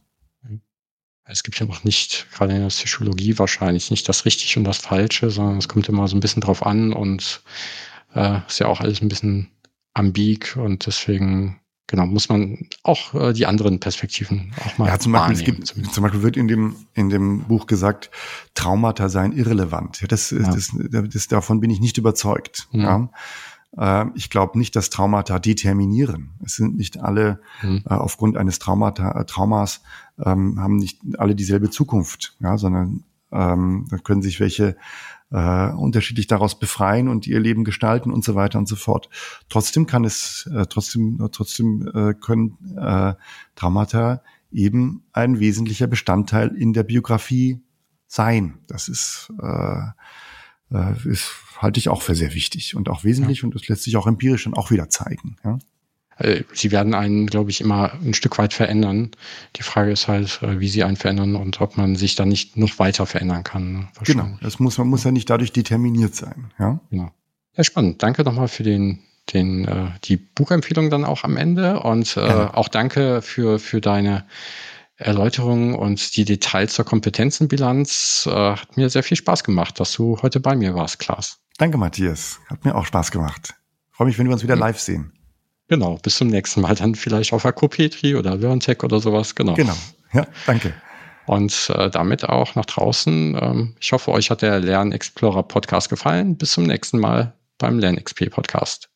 Es gibt ja auch nicht, gerade in der Psychologie wahrscheinlich, nicht das Richtige und das Falsche, sondern es kommt immer so ein bisschen drauf an und äh, ist ja auch alles ein bisschen ambig und deswegen genau, muss man auch äh, die anderen Perspektiven auch mal. Ja, zum Beispiel, es gibt, zum Beispiel wird in dem, in dem Buch gesagt, Traumata seien irrelevant. Ja, das, ja. Das, das, davon bin ich nicht überzeugt. Ja. ja. Äh, ich glaube nicht, dass Traumata determinieren. Es sind nicht alle mhm. äh, aufgrund eines Traumata, äh, Traumas ähm, haben nicht alle dieselbe Zukunft, ja, sondern ähm, da können sich welche äh, unterschiedlich daraus befreien und ihr Leben gestalten und so weiter und so fort. Trotzdem kann es, äh, trotzdem, trotzdem äh, können äh, Traumata eben ein wesentlicher Bestandteil in der Biografie sein. Das ist, ist halte ich auch für sehr wichtig und auch wesentlich ja. und das lässt sich auch empirisch dann auch wieder zeigen. Ja? Äh, sie werden einen, glaube ich, immer ein Stück weit verändern. Die Frage ist halt, äh, wie sie einen verändern und ob man sich dann nicht noch weiter verändern kann. Ne? Genau, das muss man muss ja nicht dadurch determiniert sein. Ja, genau. Ja, spannend. Danke nochmal für den den äh, die Buchempfehlung dann auch am Ende und äh, ja. auch danke für für deine Erläuterungen und die Details zur Kompetenzenbilanz. Äh, hat mir sehr viel Spaß gemacht, dass du heute bei mir warst, Klaas. Danke, Matthias. Hat mir auch Spaß gemacht. Freue mich, wenn wir uns wieder live sehen. Genau, bis zum nächsten Mal. Dann vielleicht auf Akupetri oder LearnTech oder sowas. Genau. Genau. Ja, danke. Und äh, damit auch nach draußen. Ähm, ich hoffe, euch hat der Lernexplorer Podcast gefallen. Bis zum nächsten Mal beim LernXP Podcast.